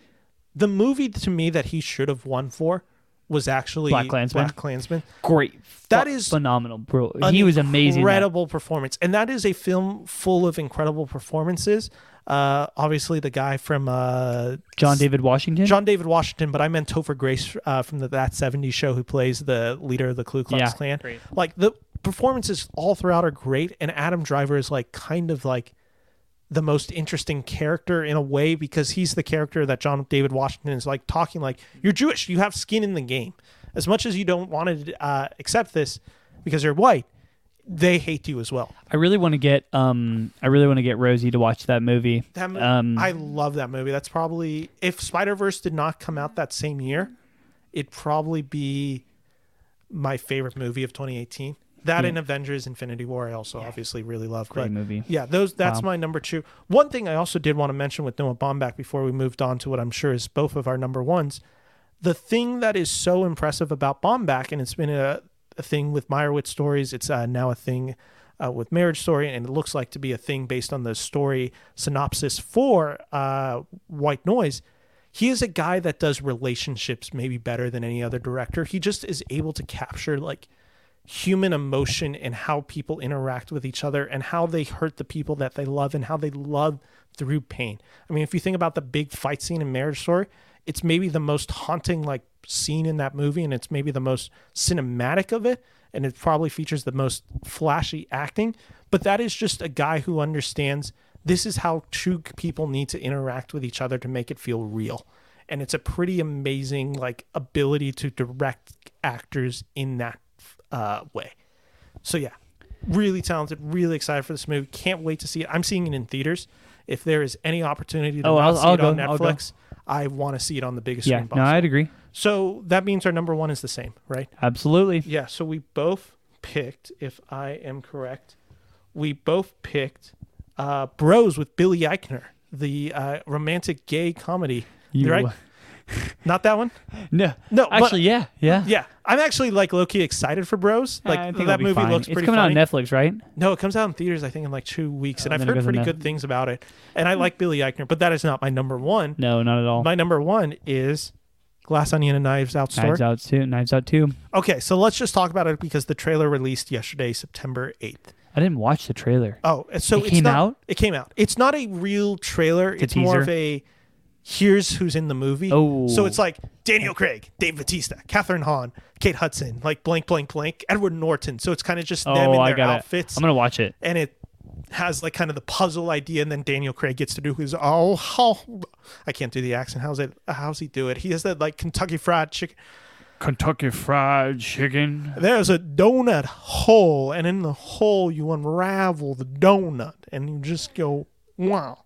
the movie to me that he should have won for was actually BlacKkKlansman? Black Klansman. great That Fu- is phenomenal bro he was amazing. Incredible performance. And that is a film full of incredible performances. Uh obviously the guy from uh john david washington John David Washington, but I meant Topher Grace uh, from the That 70s show who plays the leader of the Ku Klux Yeah, Klan. great. Like the performances all throughout are great, and Adam Driver is like kind of like the most interesting character in a way because he's the character that John David Washington is like talking like you're Jewish, you have skin in the game. As much as you don't want to uh, accept this because you're white, they hate you as well. I really want to get um I really want to get Rosie to watch that movie. That mo- Um, I love that movie. That's probably if Spider Verse did not come out that same year, it'd probably be my favorite movie of 2018. That Yeah. and Avengers: Infinity War, I also obviously really love. Great but movie. yeah, those that's Wow. my number two. One thing I also did want to mention with Noah Baumbach before we moved on to what I'm sure is both of our number ones. The thing that is so impressive about Baumbach, and it's been a, a thing with Meyerowitz stories, it's uh, now a thing uh, with Marriage Story, and it looks like to be a thing based on the story synopsis for uh, White Noise. he is a guy that does relationships maybe better than any other director. He just is able to capture like human emotion and how people interact with each other and how they hurt the people that they love and how they love through pain. I mean, if you think about the big fight scene in Marriage Story, it's maybe the most haunting like scene in that movie and it's maybe the most cinematic of it and it probably features the most flashy acting, but that is just a guy who understands this is how true people need to interact with each other to make it feel real. And it's a pretty amazing like ability to direct actors in that uh, way. So yeah, really talented, really excited for this movie. Can't wait to see it. I'm seeing it in theaters. If there is any opportunity to Oh, I'll- see I'll it on go, I'll. Netflix, I want to see it on the biggest Yeah, screen no. I'd agree. so that means our number one is the same, right? Absolutely. Yeah. So we both picked, if I am correct, we both picked uh, Bros with Billy Eichner, the uh, romantic gay comedy. You- right? Not that one. No, No, but- actually, yeah, yeah. Yeah, I'm actually like low key excited for Bros. Like I think that movie fine. looks It's pretty coming funny. out on Netflix, right? No, it comes out in theaters I think in like two weeks, oh, and Oh, I've heard pretty good things about it. And I like Billy Eichner, but that is not my number one. No, not at all. My number one is Glass Onion and Knives Out Story. Knives Out too. Knives Out too. Okay, so let's just talk about it because the trailer released yesterday, September 8th. I didn't watch the trailer. Oh, so It it's came not- out? It came out. It's not a real trailer. a It's, more of a here's who's in the movie. Oh. So it's oh. like Daniel Craig, Dave Bautista, Kathryn Hahn, Kate Hudson, like blank, blank, blank, Edward Norton. So it's kind of just them Oh, in I their got outfits. it. I'm gonna watch it. and it has like kind of the puzzle idea, and then Daniel Craig gets to do his oh, how I can't do the accent. How's it? How's he do it? He has that like Kentucky Fried Chicken. Kentucky Fried Chicken. There's a donut hole, and in the hole you unravel the donut, and you just go wow.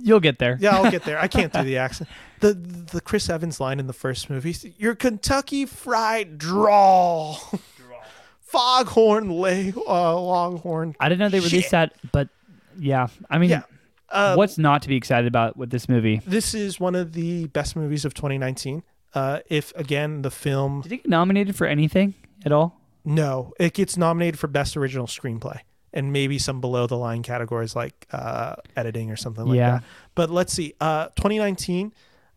You'll get there. Yeah, I'll get there. I can't do the accent. The the Chris Evans line in the first movie, "Your Kentucky Fried Draw." Foghorn lay uh, Longhorn. I didn't know they released Shit. that, but yeah. I mean, Yeah. Uh, what's not to be excited about with this movie? this is one of the best movies of 2019. Uh, if again the film, Did it get nominated for anything at all? no, it gets nominated for best original screenplay and maybe some below the line categories like uh, editing or something like Yeah. that. But let's see, uh, 2019.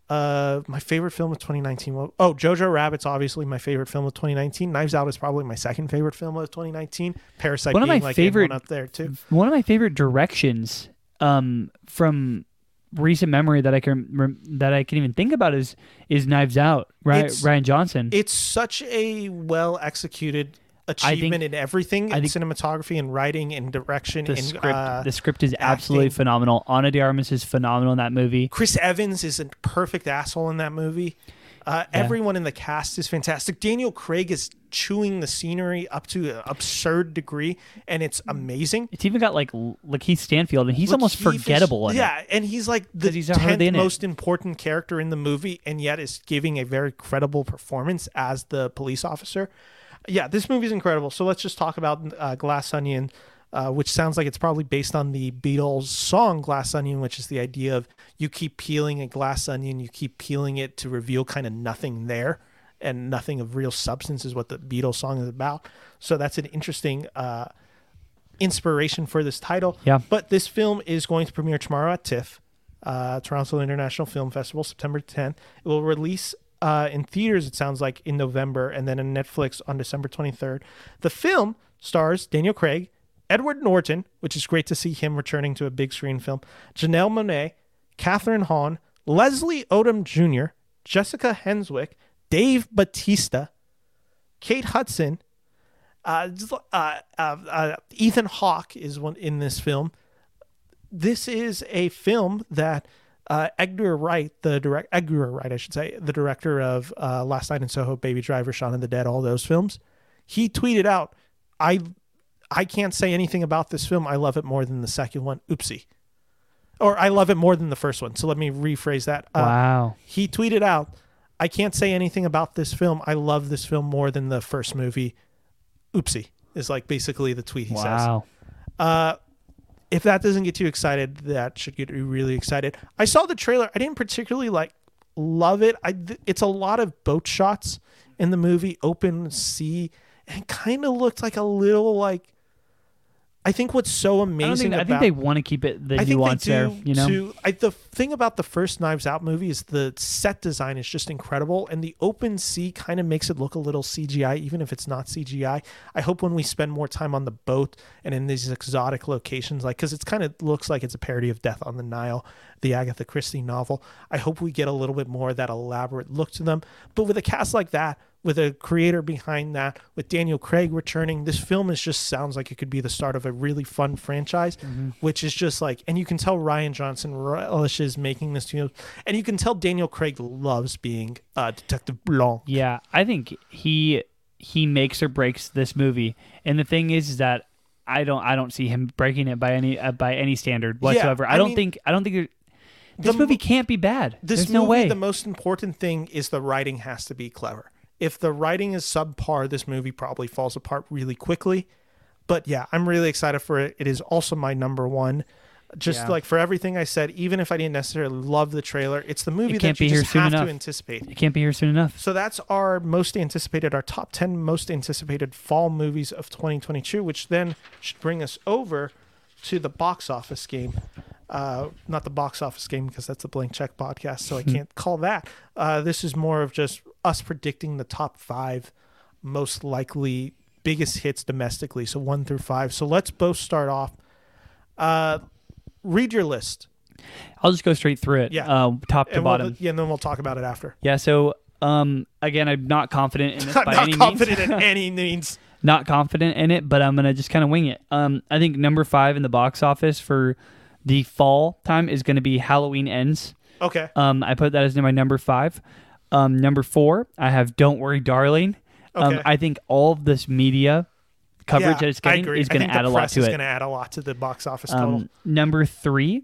Uh, my favorite film of 2019. wa- Oh, Jojo Rabbit's obviously my favorite film of 2019. Knives Out is probably my second favorite film of 2019. Parasite One of my like favorite- one up there too. One of my favorite directions um, from recent memory that I can that I can even think about is is Knives Out. right? Rian Johnson. It's such a well executed achievement in everything, in think- cinematography and writing and direction. the and, script uh, the script is absolutely phenomenal. Ana de Armas is phenomenal in that movie. Chris Evans is a perfect asshole in that movie. Uh, Yeah. Everyone in the cast is fantastic. Daniel Craig is chewing the scenery up to an absurd degree, and it's amazing. It's even got like Lakeith Stanfield, and he's almost Lakeith is- forgettable it. yeah, and he's like the he's tenth in it. most important character in the movie, and yet is giving a very credible performance as the police officer. Yeah, this movie's incredible. So let's just talk about uh, Glass Onion, uh, which sounds like it's probably based on the Beatles song Glass Onion, which is the idea of you keep peeling a glass onion, you keep peeling it to reveal kind of nothing there. And nothing of real substance is what the Beatles song is about. So that's an interesting uh, inspiration for this title. Yeah. But this film is going to premiere tomorrow at TIFF, uh, Toronto International Film Festival, September 10th. It will release uh, in theaters, it sounds like, in November, and then on Netflix on December 23rd. The film stars Daniel Craig, Edward Norton, which is great to see him returning to a big screen film, Janelle Monáe, Kathryn Hahn, Leslie Odom Jr., Jessica Henwick, Dave Bautista, Kate Hudson, uh, uh, uh, uh, Ethan Hawke is one in this film. This is a film that uh, Edgar Wright, the direct Edgar Wright, I should say, the director of uh, Last Night in Soho, Baby Driver, Shaun of the Dead, all those films, he tweeted out, "I, I can't say anything about this film. I love it more than the second one. Oopsie." Or I love it more than the first one. So let me rephrase that. Uh, Wow. he tweeted out, I can't say anything about this film. I love this film more than the first movie. Oopsie is like basically the tweet he says. Wow. Uh, if that doesn't get you excited, that should get you really excited. I saw the trailer. I didn't particularly like love it. I it's a lot of boat shots in the movie, open sea, and kind of looked like a little like I think what's so I don't amazing I think they want to keep it the I think nuance they there. You know, too. I, the thing about the first Knives Out movie is the set design is just incredible, and the open sea kind of makes it look a little CGI, even if it's not CGI. I hope when we spend more time on the boat and in these exotic locations, like because it's kind of looks like it's a parody of Death on the Nile, the Agatha Christie novel. I hope we get a little bit more of that elaborate look to them. But with a cast like that, with a creator behind that, with Daniel Craig returning, this film is just sounds like it could be the start of a really fun franchise, which is just like, and you can tell Rian Johnson relishes making this, you know, and you can tell Daniel Craig loves being uh, Detective Blanc. Yeah, I think he he makes or breaks this movie. And the thing is, is that I don't I don't see him breaking it by any uh, by any standard whatsoever. I, I don't mean, think I don't think there- this the movie can't be bad. This There's movie, no way. the most important thing is the writing has to be clever. If the writing is subpar, this movie probably falls apart really quickly. But yeah, I'm really excited for it. It is also my number one. Just Yeah. like for everything I said, even if I didn't necessarily love the trailer, it's the movie can't that you just have enough. to anticipate. it can't be here soon enough. So that's our most anticipated, our top 10 most anticipated fall movies of 2022, which then should bring us over to the box office game. Uh, not the box office game because that's a blank check podcast, so I can't call that. Uh, this is more of just us predicting the top five most likely biggest hits domestically, so one through five. So let's both start off. Uh, read your list. I'll just go straight through it. Yeah. Uh, top to And we'll, bottom. yeah, and then we'll talk about it after. Yeah. So um again, I'm not confident in this by not any confident means. in any means. not confident in it, but I'm gonna just kind of wing it. Um, I think number five in the box office for the fall time is gonna be Halloween Ends. Okay. Um, I put that as my number five. Um, number four, I have Don't Worry, Darling. Um, I think all of this media coverage Yeah, that it's getting is going to add a lot to is it. going to add a lot to the box office total. Um, number three,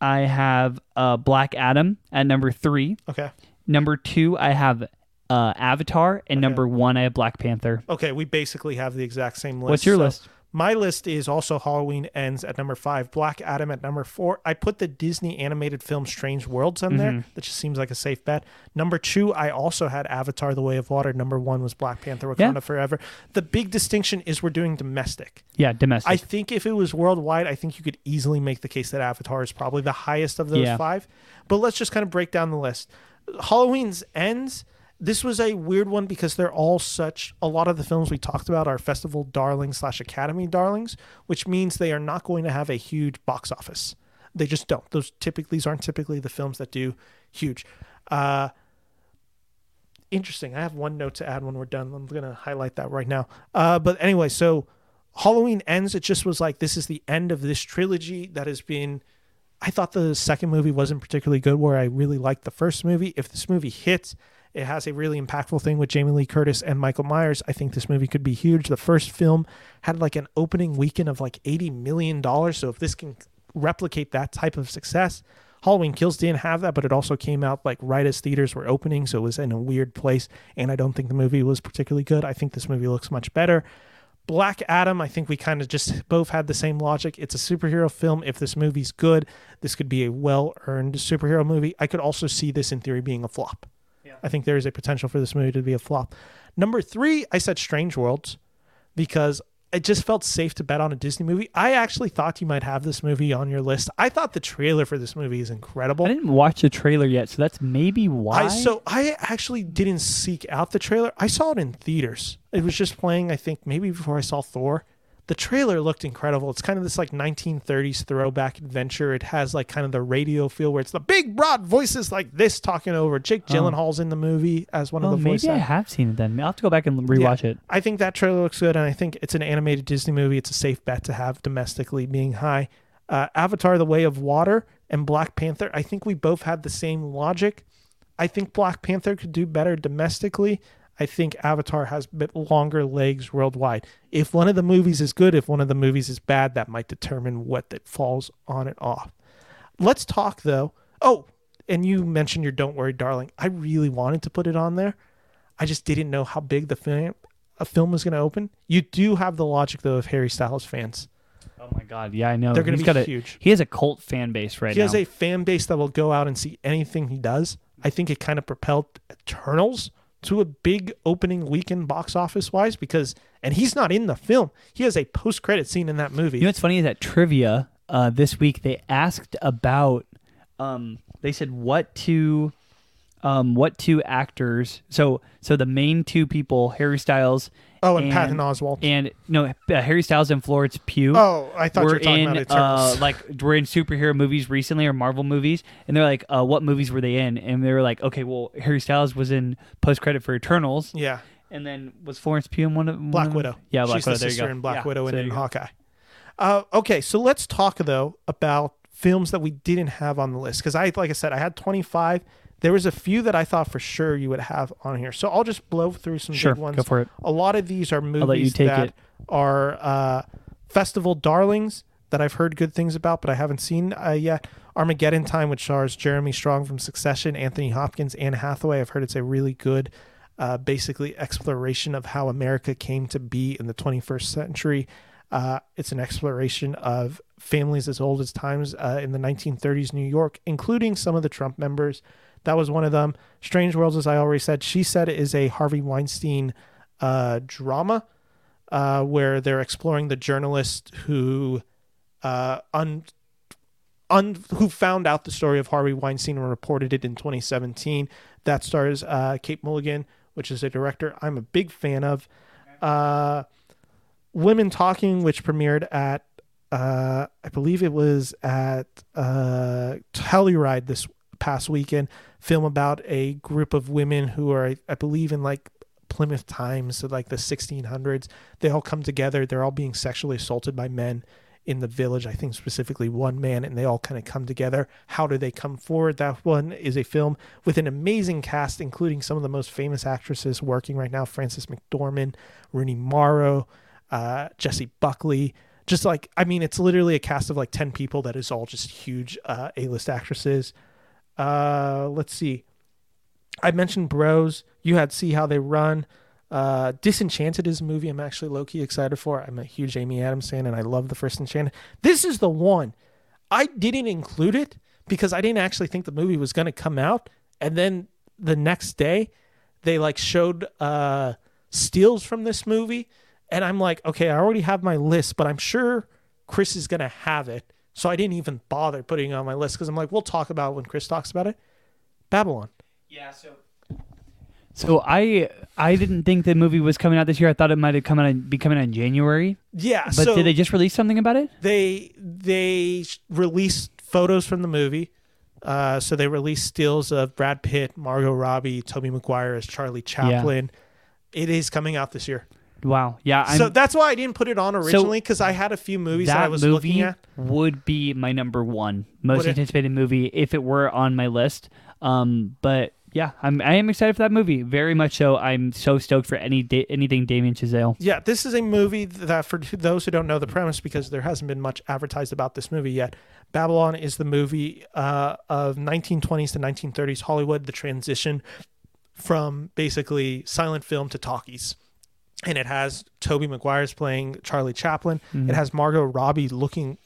I have uh, Black Adam at number three. okay. Number two, I have uh, Avatar, and number one, I have Black Panther. Okay. We basically have the exact same list. What's your So list? My list is also Halloween Ends at number five, Black Adam at number four. I put the Disney animated film Strange Worlds on Mm-hmm. there. That just seems like a safe bet. Number two, I also had Avatar: The Way of Water. Number one was Black Panther: Wakanda Yeah. Forever. The big distinction is we're doing domestic. Yeah, domestic. I think if it was worldwide, I think you could easily make the case that Avatar is probably the highest of those Yeah. five. But let's just kind of break down the list. Halloween's ends. This was a weird one because they're all such. A lot of the films we talked about are festival darlings slash Academy darlings, which means they are not going to have a huge box office. They just don't. Those typically these aren't typically the films that do huge. Uh, interesting. I have one note to add when we're done. I'm to highlight that right now. Uh, but anyway, so Halloween ends. It just was like this is the end of this trilogy that has been. I thought the second movie wasn't particularly good, where I really liked the first movie. If this movie hits, it has a really impactful thing with Jamie Lee Curtis and Michael Myers. I think this movie could be huge. The first film had like an opening weekend of like $80 million. So if this can replicate that type of success, Halloween Kills didn't have that, but it also came out like right as theaters were opening. So it was in a weird place. And I don't think the movie was particularly good. I think this movie looks much better. Black Adam, I think we kind of just both had the same logic. It's a superhero film. If this movie's good, this could be a well earned superhero movie. I could also see this in theory being a flop. I think there is a potential for this movie to be a flop. Number three, I said Strange Worlds because it just felt safe to bet on a Disney movie. I actually thought you might have this movie on your list. I thought the trailer for this movie is incredible. I didn't watch the trailer yet, so that's maybe why. I so I actually didn't seek out the trailer. I saw it in theaters. It was just playing, I think, maybe before I saw Thor. The trailer looked incredible. It's kind of this like 1930s throwback adventure. It has like kind of the radio feel where it's the big broad voices like this talking over. Jake Gyllenhaal's in the movie as one oh, of the voice maybe I have seen it then. I'll have to go back and rewatch it. I think that trailer looks good, and I think it's an animated Disney movie. It's a safe bet to have domestically being high. Uh, Avatar: The Way of Water and Black Panther. I think we both had the same logic. I think Black Panther could do better domestically. I think Avatar has a bit longer legs worldwide. If one of the movies is good, if one of the movies is bad, that might determine what it falls on and off. Let's talk though. Oh, and you mentioned your "Don't Worry, Darling." I really wanted to put it on there. I just didn't know how big the film a film was going to open. You do have the logic though of Harry Styles fans. Oh my god, yeah, I know. They're gonna He's be got a, huge. He has a cult fan base right he now. He has a fan base that will go out and see anything he does. I think it kind of propelled Eternals to a big opening weekend box office wise because and he's not in the film. He has a post credit scene in that movie. You know what's funny is that trivia uh, this week they asked about. Um, they said what two, um, what two actors. So so the main two people, Harry Styles. Oh, and, Patton Oswalt. And no, uh, Harry Styles and Florence Pugh. oh, I thought you were talking in about uh, like were in superhero movies recently or Marvel movies, and they're like, uh, "What movies were they in?" And they were like, "Okay, well, Harry Styles was in post credit for Eternals, yeah, and then was Florence Pugh in one of one Black of- Widow. Yeah, Black She's Widow. the there you sister go. in Black Yeah, Widow so and in. Hawkeye. Uh, okay, so let's talk though about films that we didn't have on the list because I, like I said, I had 25. There was a few that I thought for sure you would have on here, so I'll just blow through some Sure, big ones. go for it. A lot of these are movies let you take that it. are uh, festival darlings that I've heard good things about, but I haven't seen uh, yet. Armageddon Time, which stars Jeremy Strong from Succession, Anthony Hopkins, Anne Hathaway. I've heard it's a really good, uh, basically exploration of how America came to be in the 21st century. Uh, it's an exploration of families as old as times uh, in the 1930s New York, including some of the Trump members. That was one of them. Strange Worlds, as I already said, she said is a Harvey Weinstein uh, drama uh, where they're exploring the journalist who uh, un, un, who found out the story of Harvey Weinstein and reported it in 2017. That stars uh, Kate Mulligan, which is a director I'm a big fan of. Uh, Women Talking, which premiered at uh, I believe it was at uh, Telluride this past weekend. Film about a group of women who are, I, I believe, in like Plymouth times, so like the 1600s. They all come together. They're all being sexually assaulted by men in the village. I think specifically one man, and they all kind of come together. How do they come forward? That one is a film with an amazing cast, including some of the most famous actresses working right now: Frances McDormand, Rooney Mara, uh, Jessie Buckley. Just like I mean, it's literally a cast of like ten people that is all just huge uh, A-list actresses. Uh, let's see. I mentioned Bros. You had See How They Run. Uh, Disenchanted is a movie I'm actually low key excited for. I'm a huge Amy Adams fan and I love the first Enchanted. This is the one. I didn't include it because I didn't actually think the movie was going to come out. And then the next day, they like showed uh, steals from this movie. And I'm like, okay, I already have my list, but I'm sure Chris is going to have it. So I didn't even bother putting it on my list because I'm like, we'll talk about it when Chris talks about it. Babylon. Yeah, so so I I didn't think the movie was coming out this year. I thought it might have come out be coming out in January. Yeah. But so did they just release something about it? they they released photos from the movie. Uh, so they released stills of Brad Pitt, Margot Robbie, Tobey Maguire as Charlie Chaplin. It is coming out this year. Wow. Yeah. I'm, so that's why I didn't put it on originally because I had a few movies that, I that was looking movie at. would be my number one most Would it? anticipated movie if it were on my list. Um, but yeah, I'm I am excited for that movie. Very much so. I'm so stoked for any da- anything Damien Chazelle. Yeah, this is a movie that, for those who don't know the premise, because there hasn't been much advertised about this movie yet, Babylon is the movie uh, of 1920s to 1930s Hollywood, the transition from basically silent film to talkies. And it has Tobey Maguire's playing Charlie Chaplin. Mm-hmm. It has Margot Robbie looking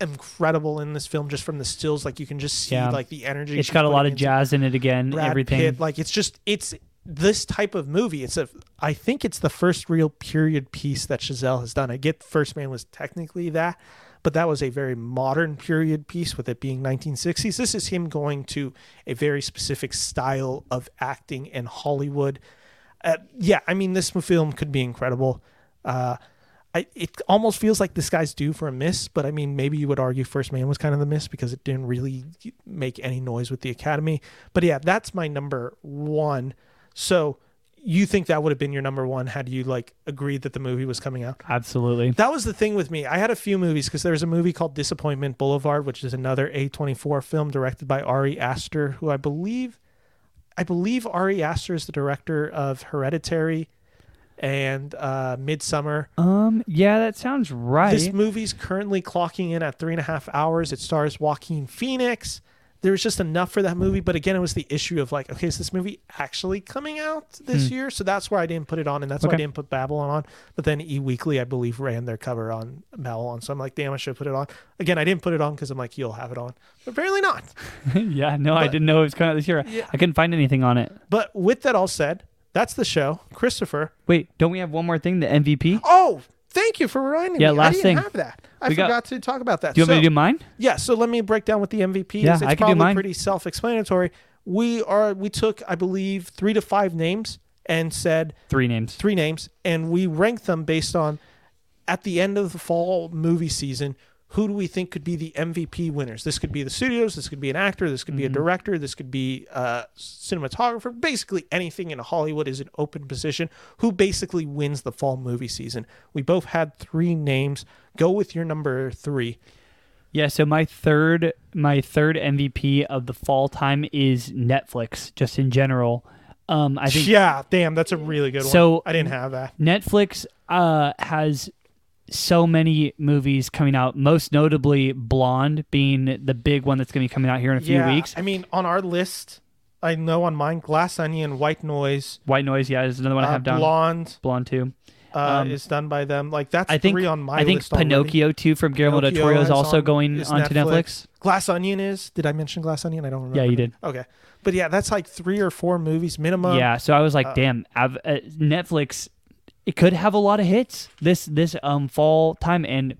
incredible in this film, just from the stills. Like you can just see Yeah. like the energy. It's got a lot of jazz in it again. Brad everything. Pitt. Like it's just it's this type of movie. It's a I think it's the first real period piece that Chazelle has done. I get First Man was technically that, but that was a very modern period piece with it being 1960s. This is him going to a very specific style of acting in Hollywood. Uh, yeah, I mean this film could be incredible. Uh, I, it almost feels like this guy's due for a miss, but I mean, maybe you would argue First Man was kind of the miss because it didn't really make any noise with the Academy. But yeah, that's my number one. So you think that would have been your number one had you like agreed that the movie was coming out? Absolutely. That was the thing with me. I had a few movies because there's a movie called Disappointment Boulevard, which is another A24 film directed by Ari Aster, who I believe, I believe Ari Aster is the director of Hereditary and uh, Midsommar. Um. Yeah, that sounds right. This movie's currently clocking in at three and a half hours. It stars Joaquin Phoenix. There was just enough for that movie, but again, it was the issue of like, okay, is this movie actually coming out this year? So that's where I didn't put it on, and that's why I Hmm. Didn't put Babylon on. But then E Weekly, I believe, ran their cover on Babylon, so I'm like, damn, I should have put it on. Again, I didn't put it on because I'm like, you'll have it on, but apparently not. yeah. No, I didn't know it was coming out this year. Yeah. I couldn't find anything on it. But with that all said, That's the show. Christopher. Wait, don't we have one more thing? The MVP. Oh, thank you for reminding Yeah, me. Yeah, last I didn't thing. have that. I We got- forgot to talk about that. Do you want me to do mine? Yeah, so let me break down what the MVP Yeah, is. It's I can do probably mine. pretty self-explanatory. We are we took, I believe, three to five names and said Three names. three names, and we ranked them based on at the end of the fall movie season. Who do we think could be the MVP winners? This could be the studios. This could be an actor. This could be a director. This could be a cinematographer. Basically, anything in Hollywood is an open position. Who basically wins the fall movie season? We both had three names. Go with your number three. Yeah, so my third my third MVP of the fall time is Netflix, just in general. Um, I think yeah, damn, that's a really good So- one. I didn't have that. Netflix uh, has so many movies coming out, most notably Blonde being the big one that's going to be coming out here in a few yeah, weeks. I mean, on our list, I know on mine, Glass Onion, White Noise, White Noise, yeah, is another one I uh, have down. Blonde Blonde too. uh, Um, is done by them. Like that's I think three on my list. I think list already. Pinocchio too from Guillermo del Toro is also on- going is onto Netflix. Glass Onion is. Did I mention Glass Onion? I don't remember. Yeah, you did. Okay, but yeah, that's like three or four movies minimum. yeah, so I was like, uh, damn, Av- uh, Netflix. It could have a lot of hits this this um fall time, and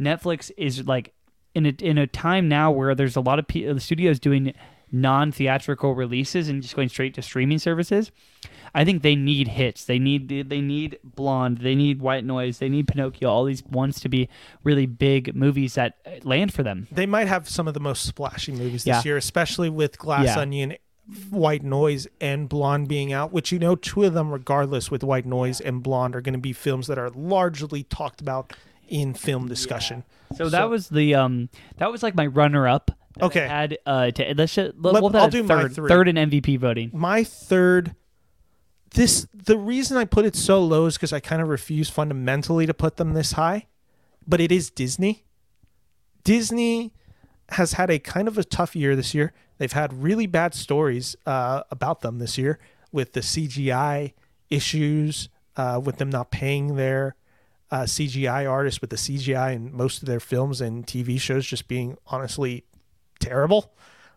Netflix is like in a in a time now where there's a lot of the studios doing non theatrical releases and just going straight to streaming services. I think they need hits. They need they need Blonde. They need White Noise. They need Pinocchio. All these ones to be really big movies that uh, land for them. They might have some of the most splashy movies Yeah. this year, especially with Glass Yeah. Onion, White Noise, and Blonde being out. Which you know, two of them, regardless, with White Noise and Blonde, are going to be films that are largely talked about in film discussion. So that was the um that was like my runner up. Okay. Had uh to, let's just, Let- we'll I'll do my third three. third in MVP voting. my third this the reason I put it so low is because I kind of refuse fundamentally to put them this high, but it is Disney. Disney has had a kind of a tough year this year. They've had really bad stories uh, about them this year with the CGI issues, uh, with them not paying their uh, CGI artists, with the CGI in most of their films and TV shows just being honestly terrible.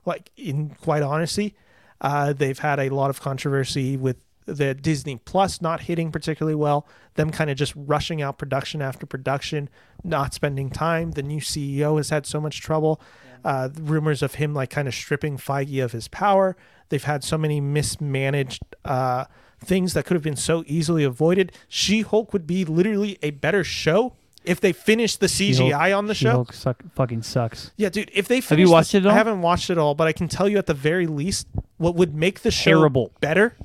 Like, in quite honesty, uh, they've had a lot of controversy with the Disney Plus not hitting particularly well, them kind of just rushing out production after production, not spending time. The new CEO has had so much trouble. Uh, rumors of him like kind of stripping Feige of his power. They've had so many mismanaged uh, things that could have been so easily avoided. She Hulk would be literally a better show if they finished the CGI on the show. She-Hulk suck, fucking sucks. Yeah, dude. If they have you watched the- it at all? I haven't watched it all, but I can tell you at the very least, what would make the show Terrible. better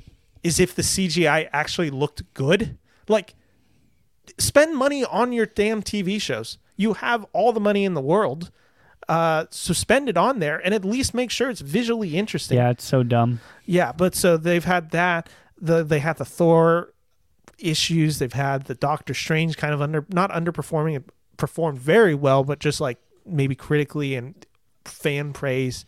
is if the CGI actually looked good. Like, spend money on your damn TV shows. You have all the money in the world, uh, so spend it on there, and at least make sure it's visually interesting. Yeah, it's so dumb. Yeah, but so they've had that. The they had the Thor issues. They've had the Doctor Strange kind of under not underperforming, it performed very well, but just like maybe critically and fan praise.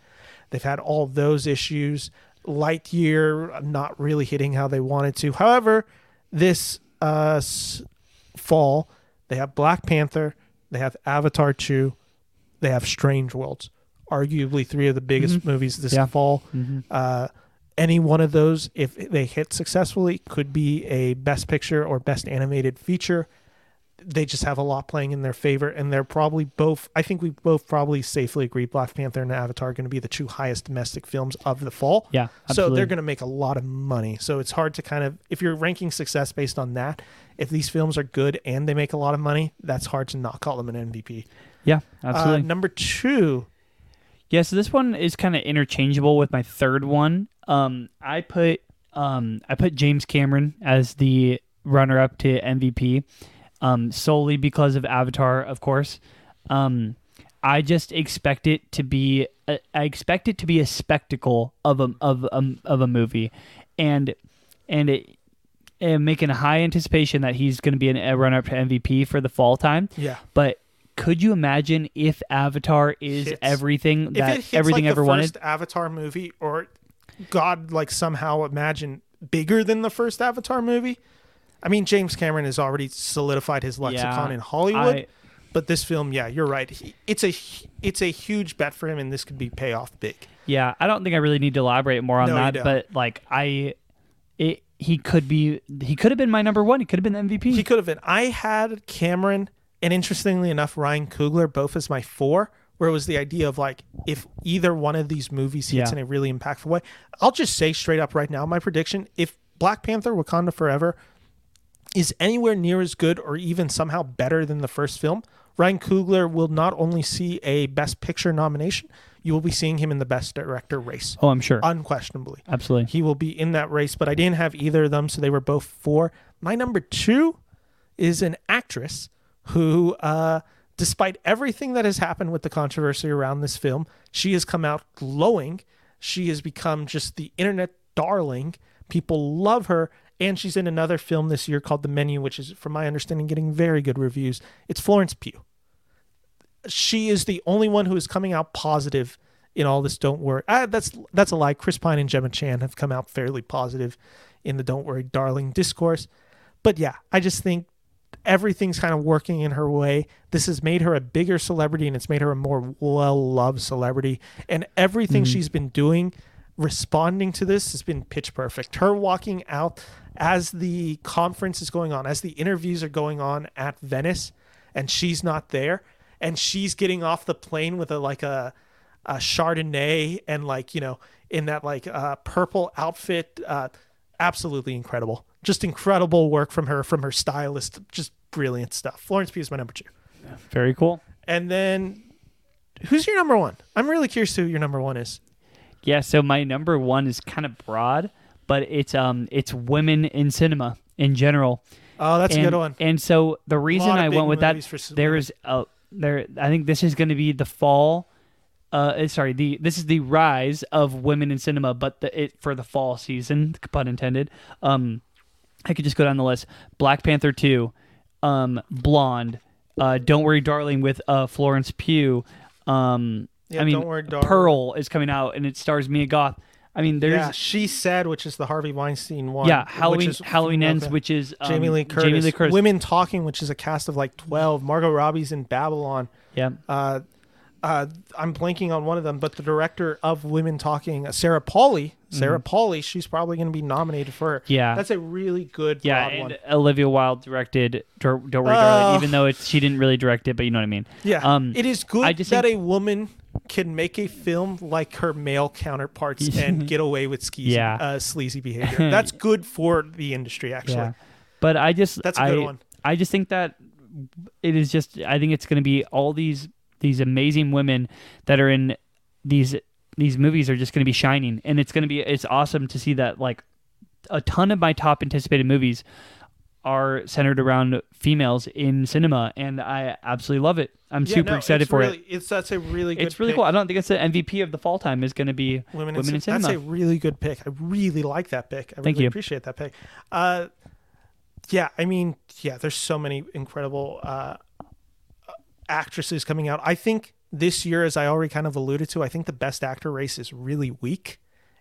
They've had all those issues. Lightyear not really hitting how they wanted to. However, this uh, s- fall they have Black Panther, they have Avatar two, they have Strange Worlds. Arguably three of the biggest movies this Yeah. fall. Uh, any one of those, if they hit successfully, could be a best picture or best animated feature. They just have a lot playing in their favor, and they're probably both. I think we both probably safely agree Black Panther and Avatar are going to be the two highest domestic films of the fall. Yeah, So they're going to make a lot of money. So it's hard to kind of, if you're ranking success based on that, if these films are good and they make a lot of money, that's hard to not call them an MVP. Yeah, Uh, absolutely. number two, Yeah, so this one is kind of interchangeable with my third one. Um, I put um, I put James Cameron as the runner up to MVP, um, solely because of Avatar, of course. Um, I just expect it to be a, I expect it to be a spectacle of a of a, of a movie, and and it. And making a high anticipation that he's going to be an, a runner up to MVP for the fall time, yeah. but could you imagine if Avatar is Hits. everything that everything like ever the wanted? first Avatar movie, or God, like somehow imagine bigger than the first Avatar movie. I mean, James Cameron has already solidified his lexicon Yeah, in Hollywood, I- but this film, yeah, you're right. He, it's a it's a huge bet for him, and this could be payoff big. Yeah, I don't think I really need to elaborate more on No, that, but like I, it he could be he could have been my number one. He could have been the MVP. He could have been. I had Cameron and interestingly enough, Ryan Coogler both as my four, where it was the idea of like if either one of these movies hits Yeah. in a really impactful way. I'll just say straight up right now, my prediction: if Black Panther: Wakanda Forever is anywhere near as good or even somehow better than the first film, Ryan Coogler will not only see a Best Picture nomination, you will be seeing him in the Best Director race, oh, I'm sure. unquestionably. Absolutely. He will be in that race, but I didn't have either of them, so they were both four. My number two is an actress who, uh, despite everything that has happened with the controversy around this film, she has come out glowing. She has become just the internet darling. People love her. And she's in another film this year called The Menu, which is, from my understanding, getting very good reviews. It's Florence Pugh. She is the only one who is coming out positive in all this. Don't worry. Ah, that's that's a lie. Chris Pine and Gemma Chan have come out fairly positive in the "Don't Worry, Darling" discourse. But yeah, I just think everything's kind of working in her way. This has made her a bigger celebrity and it's made her a more well loved celebrity. And everything she's been doing responding to this has been pitch perfect. Her walking out as the conference is going on, as the interviews are going on at Venice, and she's not there, and she's getting off the plane with a like a a Chardonnay and like you know in that like uh, purple outfit, uh, absolutely incredible. Just incredible work from her, from her stylist. Just brilliant stuff. Florence Pugh is my number two, Very cool. and then who's your number one? I'm really curious who your number one is. Yeah, so my number one is kind of broad, but it's um it's women in cinema in general. Oh, that's and, a good one. And so the reason I went with that there is a there I think this is going to be the fall uh eh, sorry, the this is the rise of women in cinema, but the it for the fall season, pun intended. Um I could just go down the list. Black Panther 2, um Blonde, uh Don't Worry Darling with uh Florence Pugh. Um Yeah, I mean Worry. Pearl is coming out and it stars Mia Goth. I mean there's yeah, she said, which is the Harvey Weinstein one. yeah, which Halloween is Halloween ends, fan. which is um, Jamie Lee Curtis. Jamie Lee Curtis. Women Talking, which is a cast of like twelve. Margot Robbie's in Babylon. Yeah, Uh, uh, I'm blanking on one of them, but the director of Women Talking, uh, Sarah Polley. Sarah Polley, she's probably going to be nominated for. her. Mm-hmm. Yeah. that's a really good yeah, and one. Olivia Wilde directed Don't Worry. Darling, even though it's she didn't really direct it, but you know what I mean. Yeah, Um, it is good I just that think- a woman can make a film like her male counterparts and get away with skeezy, Yeah. uh, sleazy behavior. That's good for the industry, actually. Yeah, but I just That's a good I, one. I just think that it is just I think it's going to be all these these amazing women that are in these these movies are just going to be shining, and it's going to be it's awesome to see that like a ton of my top anticipated movies are centered around females in cinema, and I absolutely love it. I'm Yeah, super no, excited for really, it. It's that's a really good. It's really pick. cool. I don't think it's the MVP of the fall time is going to be Women, women, in, in, cinema. That's a really good pick. I really like that pick. I Thank really you. appreciate that pick. Uh, yeah, I mean, yeah, there's so many incredible uh, actresses coming out. I think this year, as I already kind of alluded to, I think the best actor race is really weak.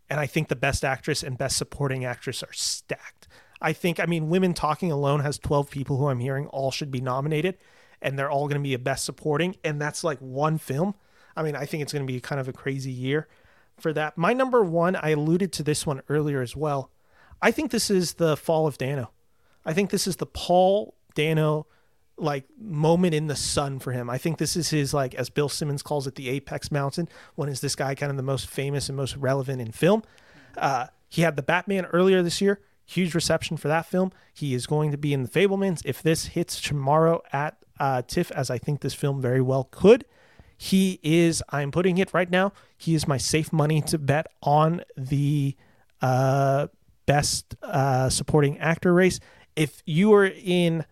And I think the best actress and best supporting actress are stacked. I think, I mean, Women Talking alone has 12 people who I'm hearing all should be nominated, and they're all going to be a best supporting. And that's like one film. I mean, I think it's going to be kind of a crazy year for that. My number one, I alluded to this one earlier as well. I think this is the fall of Dano. I think this is the Paul Dano like moment in the sun for him. I think this is his like as Bill Simmons calls it the apex mountain. When is this guy kind of the most famous and most relevant in film? Uh, he had the Batman earlier this year. Huge reception for that film. He is going to be in the Fabelmans. If this hits tomorrow at uh, TIFF, as I think this film very well could, he is. I'm putting it right now. He is my safe money to bet on the uh, best uh, supporting actor race. If you are in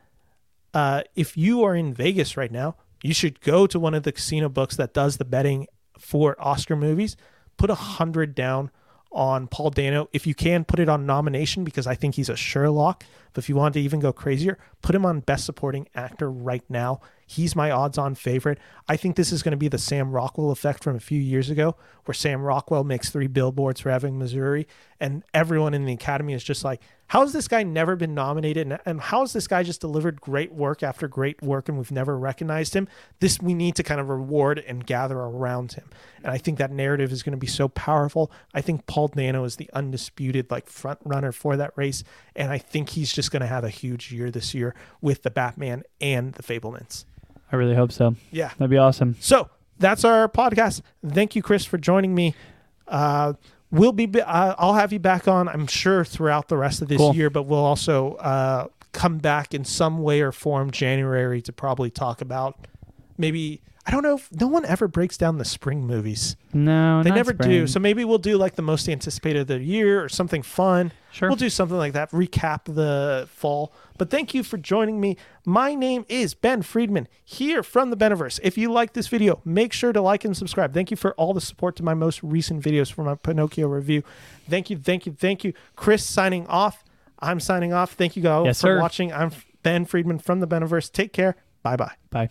uh, if you are in Vegas right now, you should go to one of the casino books that does the betting for Oscar movies. Put a hundred down on Paul Dano. If you can, put it on nomination because I think he's a Sherlock. But if you want to even go crazier, put him on Best Supporting Actor right now. He's my odds on favorite. I think this is going to be the Sam Rockwell effect from a few years ago, where Sam Rockwell makes three billboards for having Missouri, and everyone in the academy is just like, how has this guy never been nominated? And, and how has this guy just delivered great work after great work and we've never recognized him? This we need to kind of reward and gather around him. And I think that narrative is going to be so powerful. I think Paul Dano is the undisputed like front runner for that race. And I think he's just going to have a huge year this year with the Batman and the Fabelmans. I really hope so. Yeah. That'd be awesome. So that's our podcast. Thank you, Chris, for joining me. Uh, we'll be. Uh, I'll have you back on. I'm sure throughout the rest of this Cool. year, but we'll also uh, come back in some way or form January to probably talk about maybe. I don't know if no one ever breaks down the spring movies. No, They never do. So maybe we'll do like the most anticipated of the year or something fun. Sure. We'll do something like that, recap the fall. But thank you for joining me. My name is Ben Friedman here from the Beniverse. If you like this video, make sure to like and subscribe. Thank you for all the support to my most recent videos for my Pinocchio review. Thank you, thank you, thank you. Chris signing off. I'm signing off. Thank you guys Yes, for sir. watching. I'm Ben Friedman from the Beniverse. Take care. Bye bye. Bye.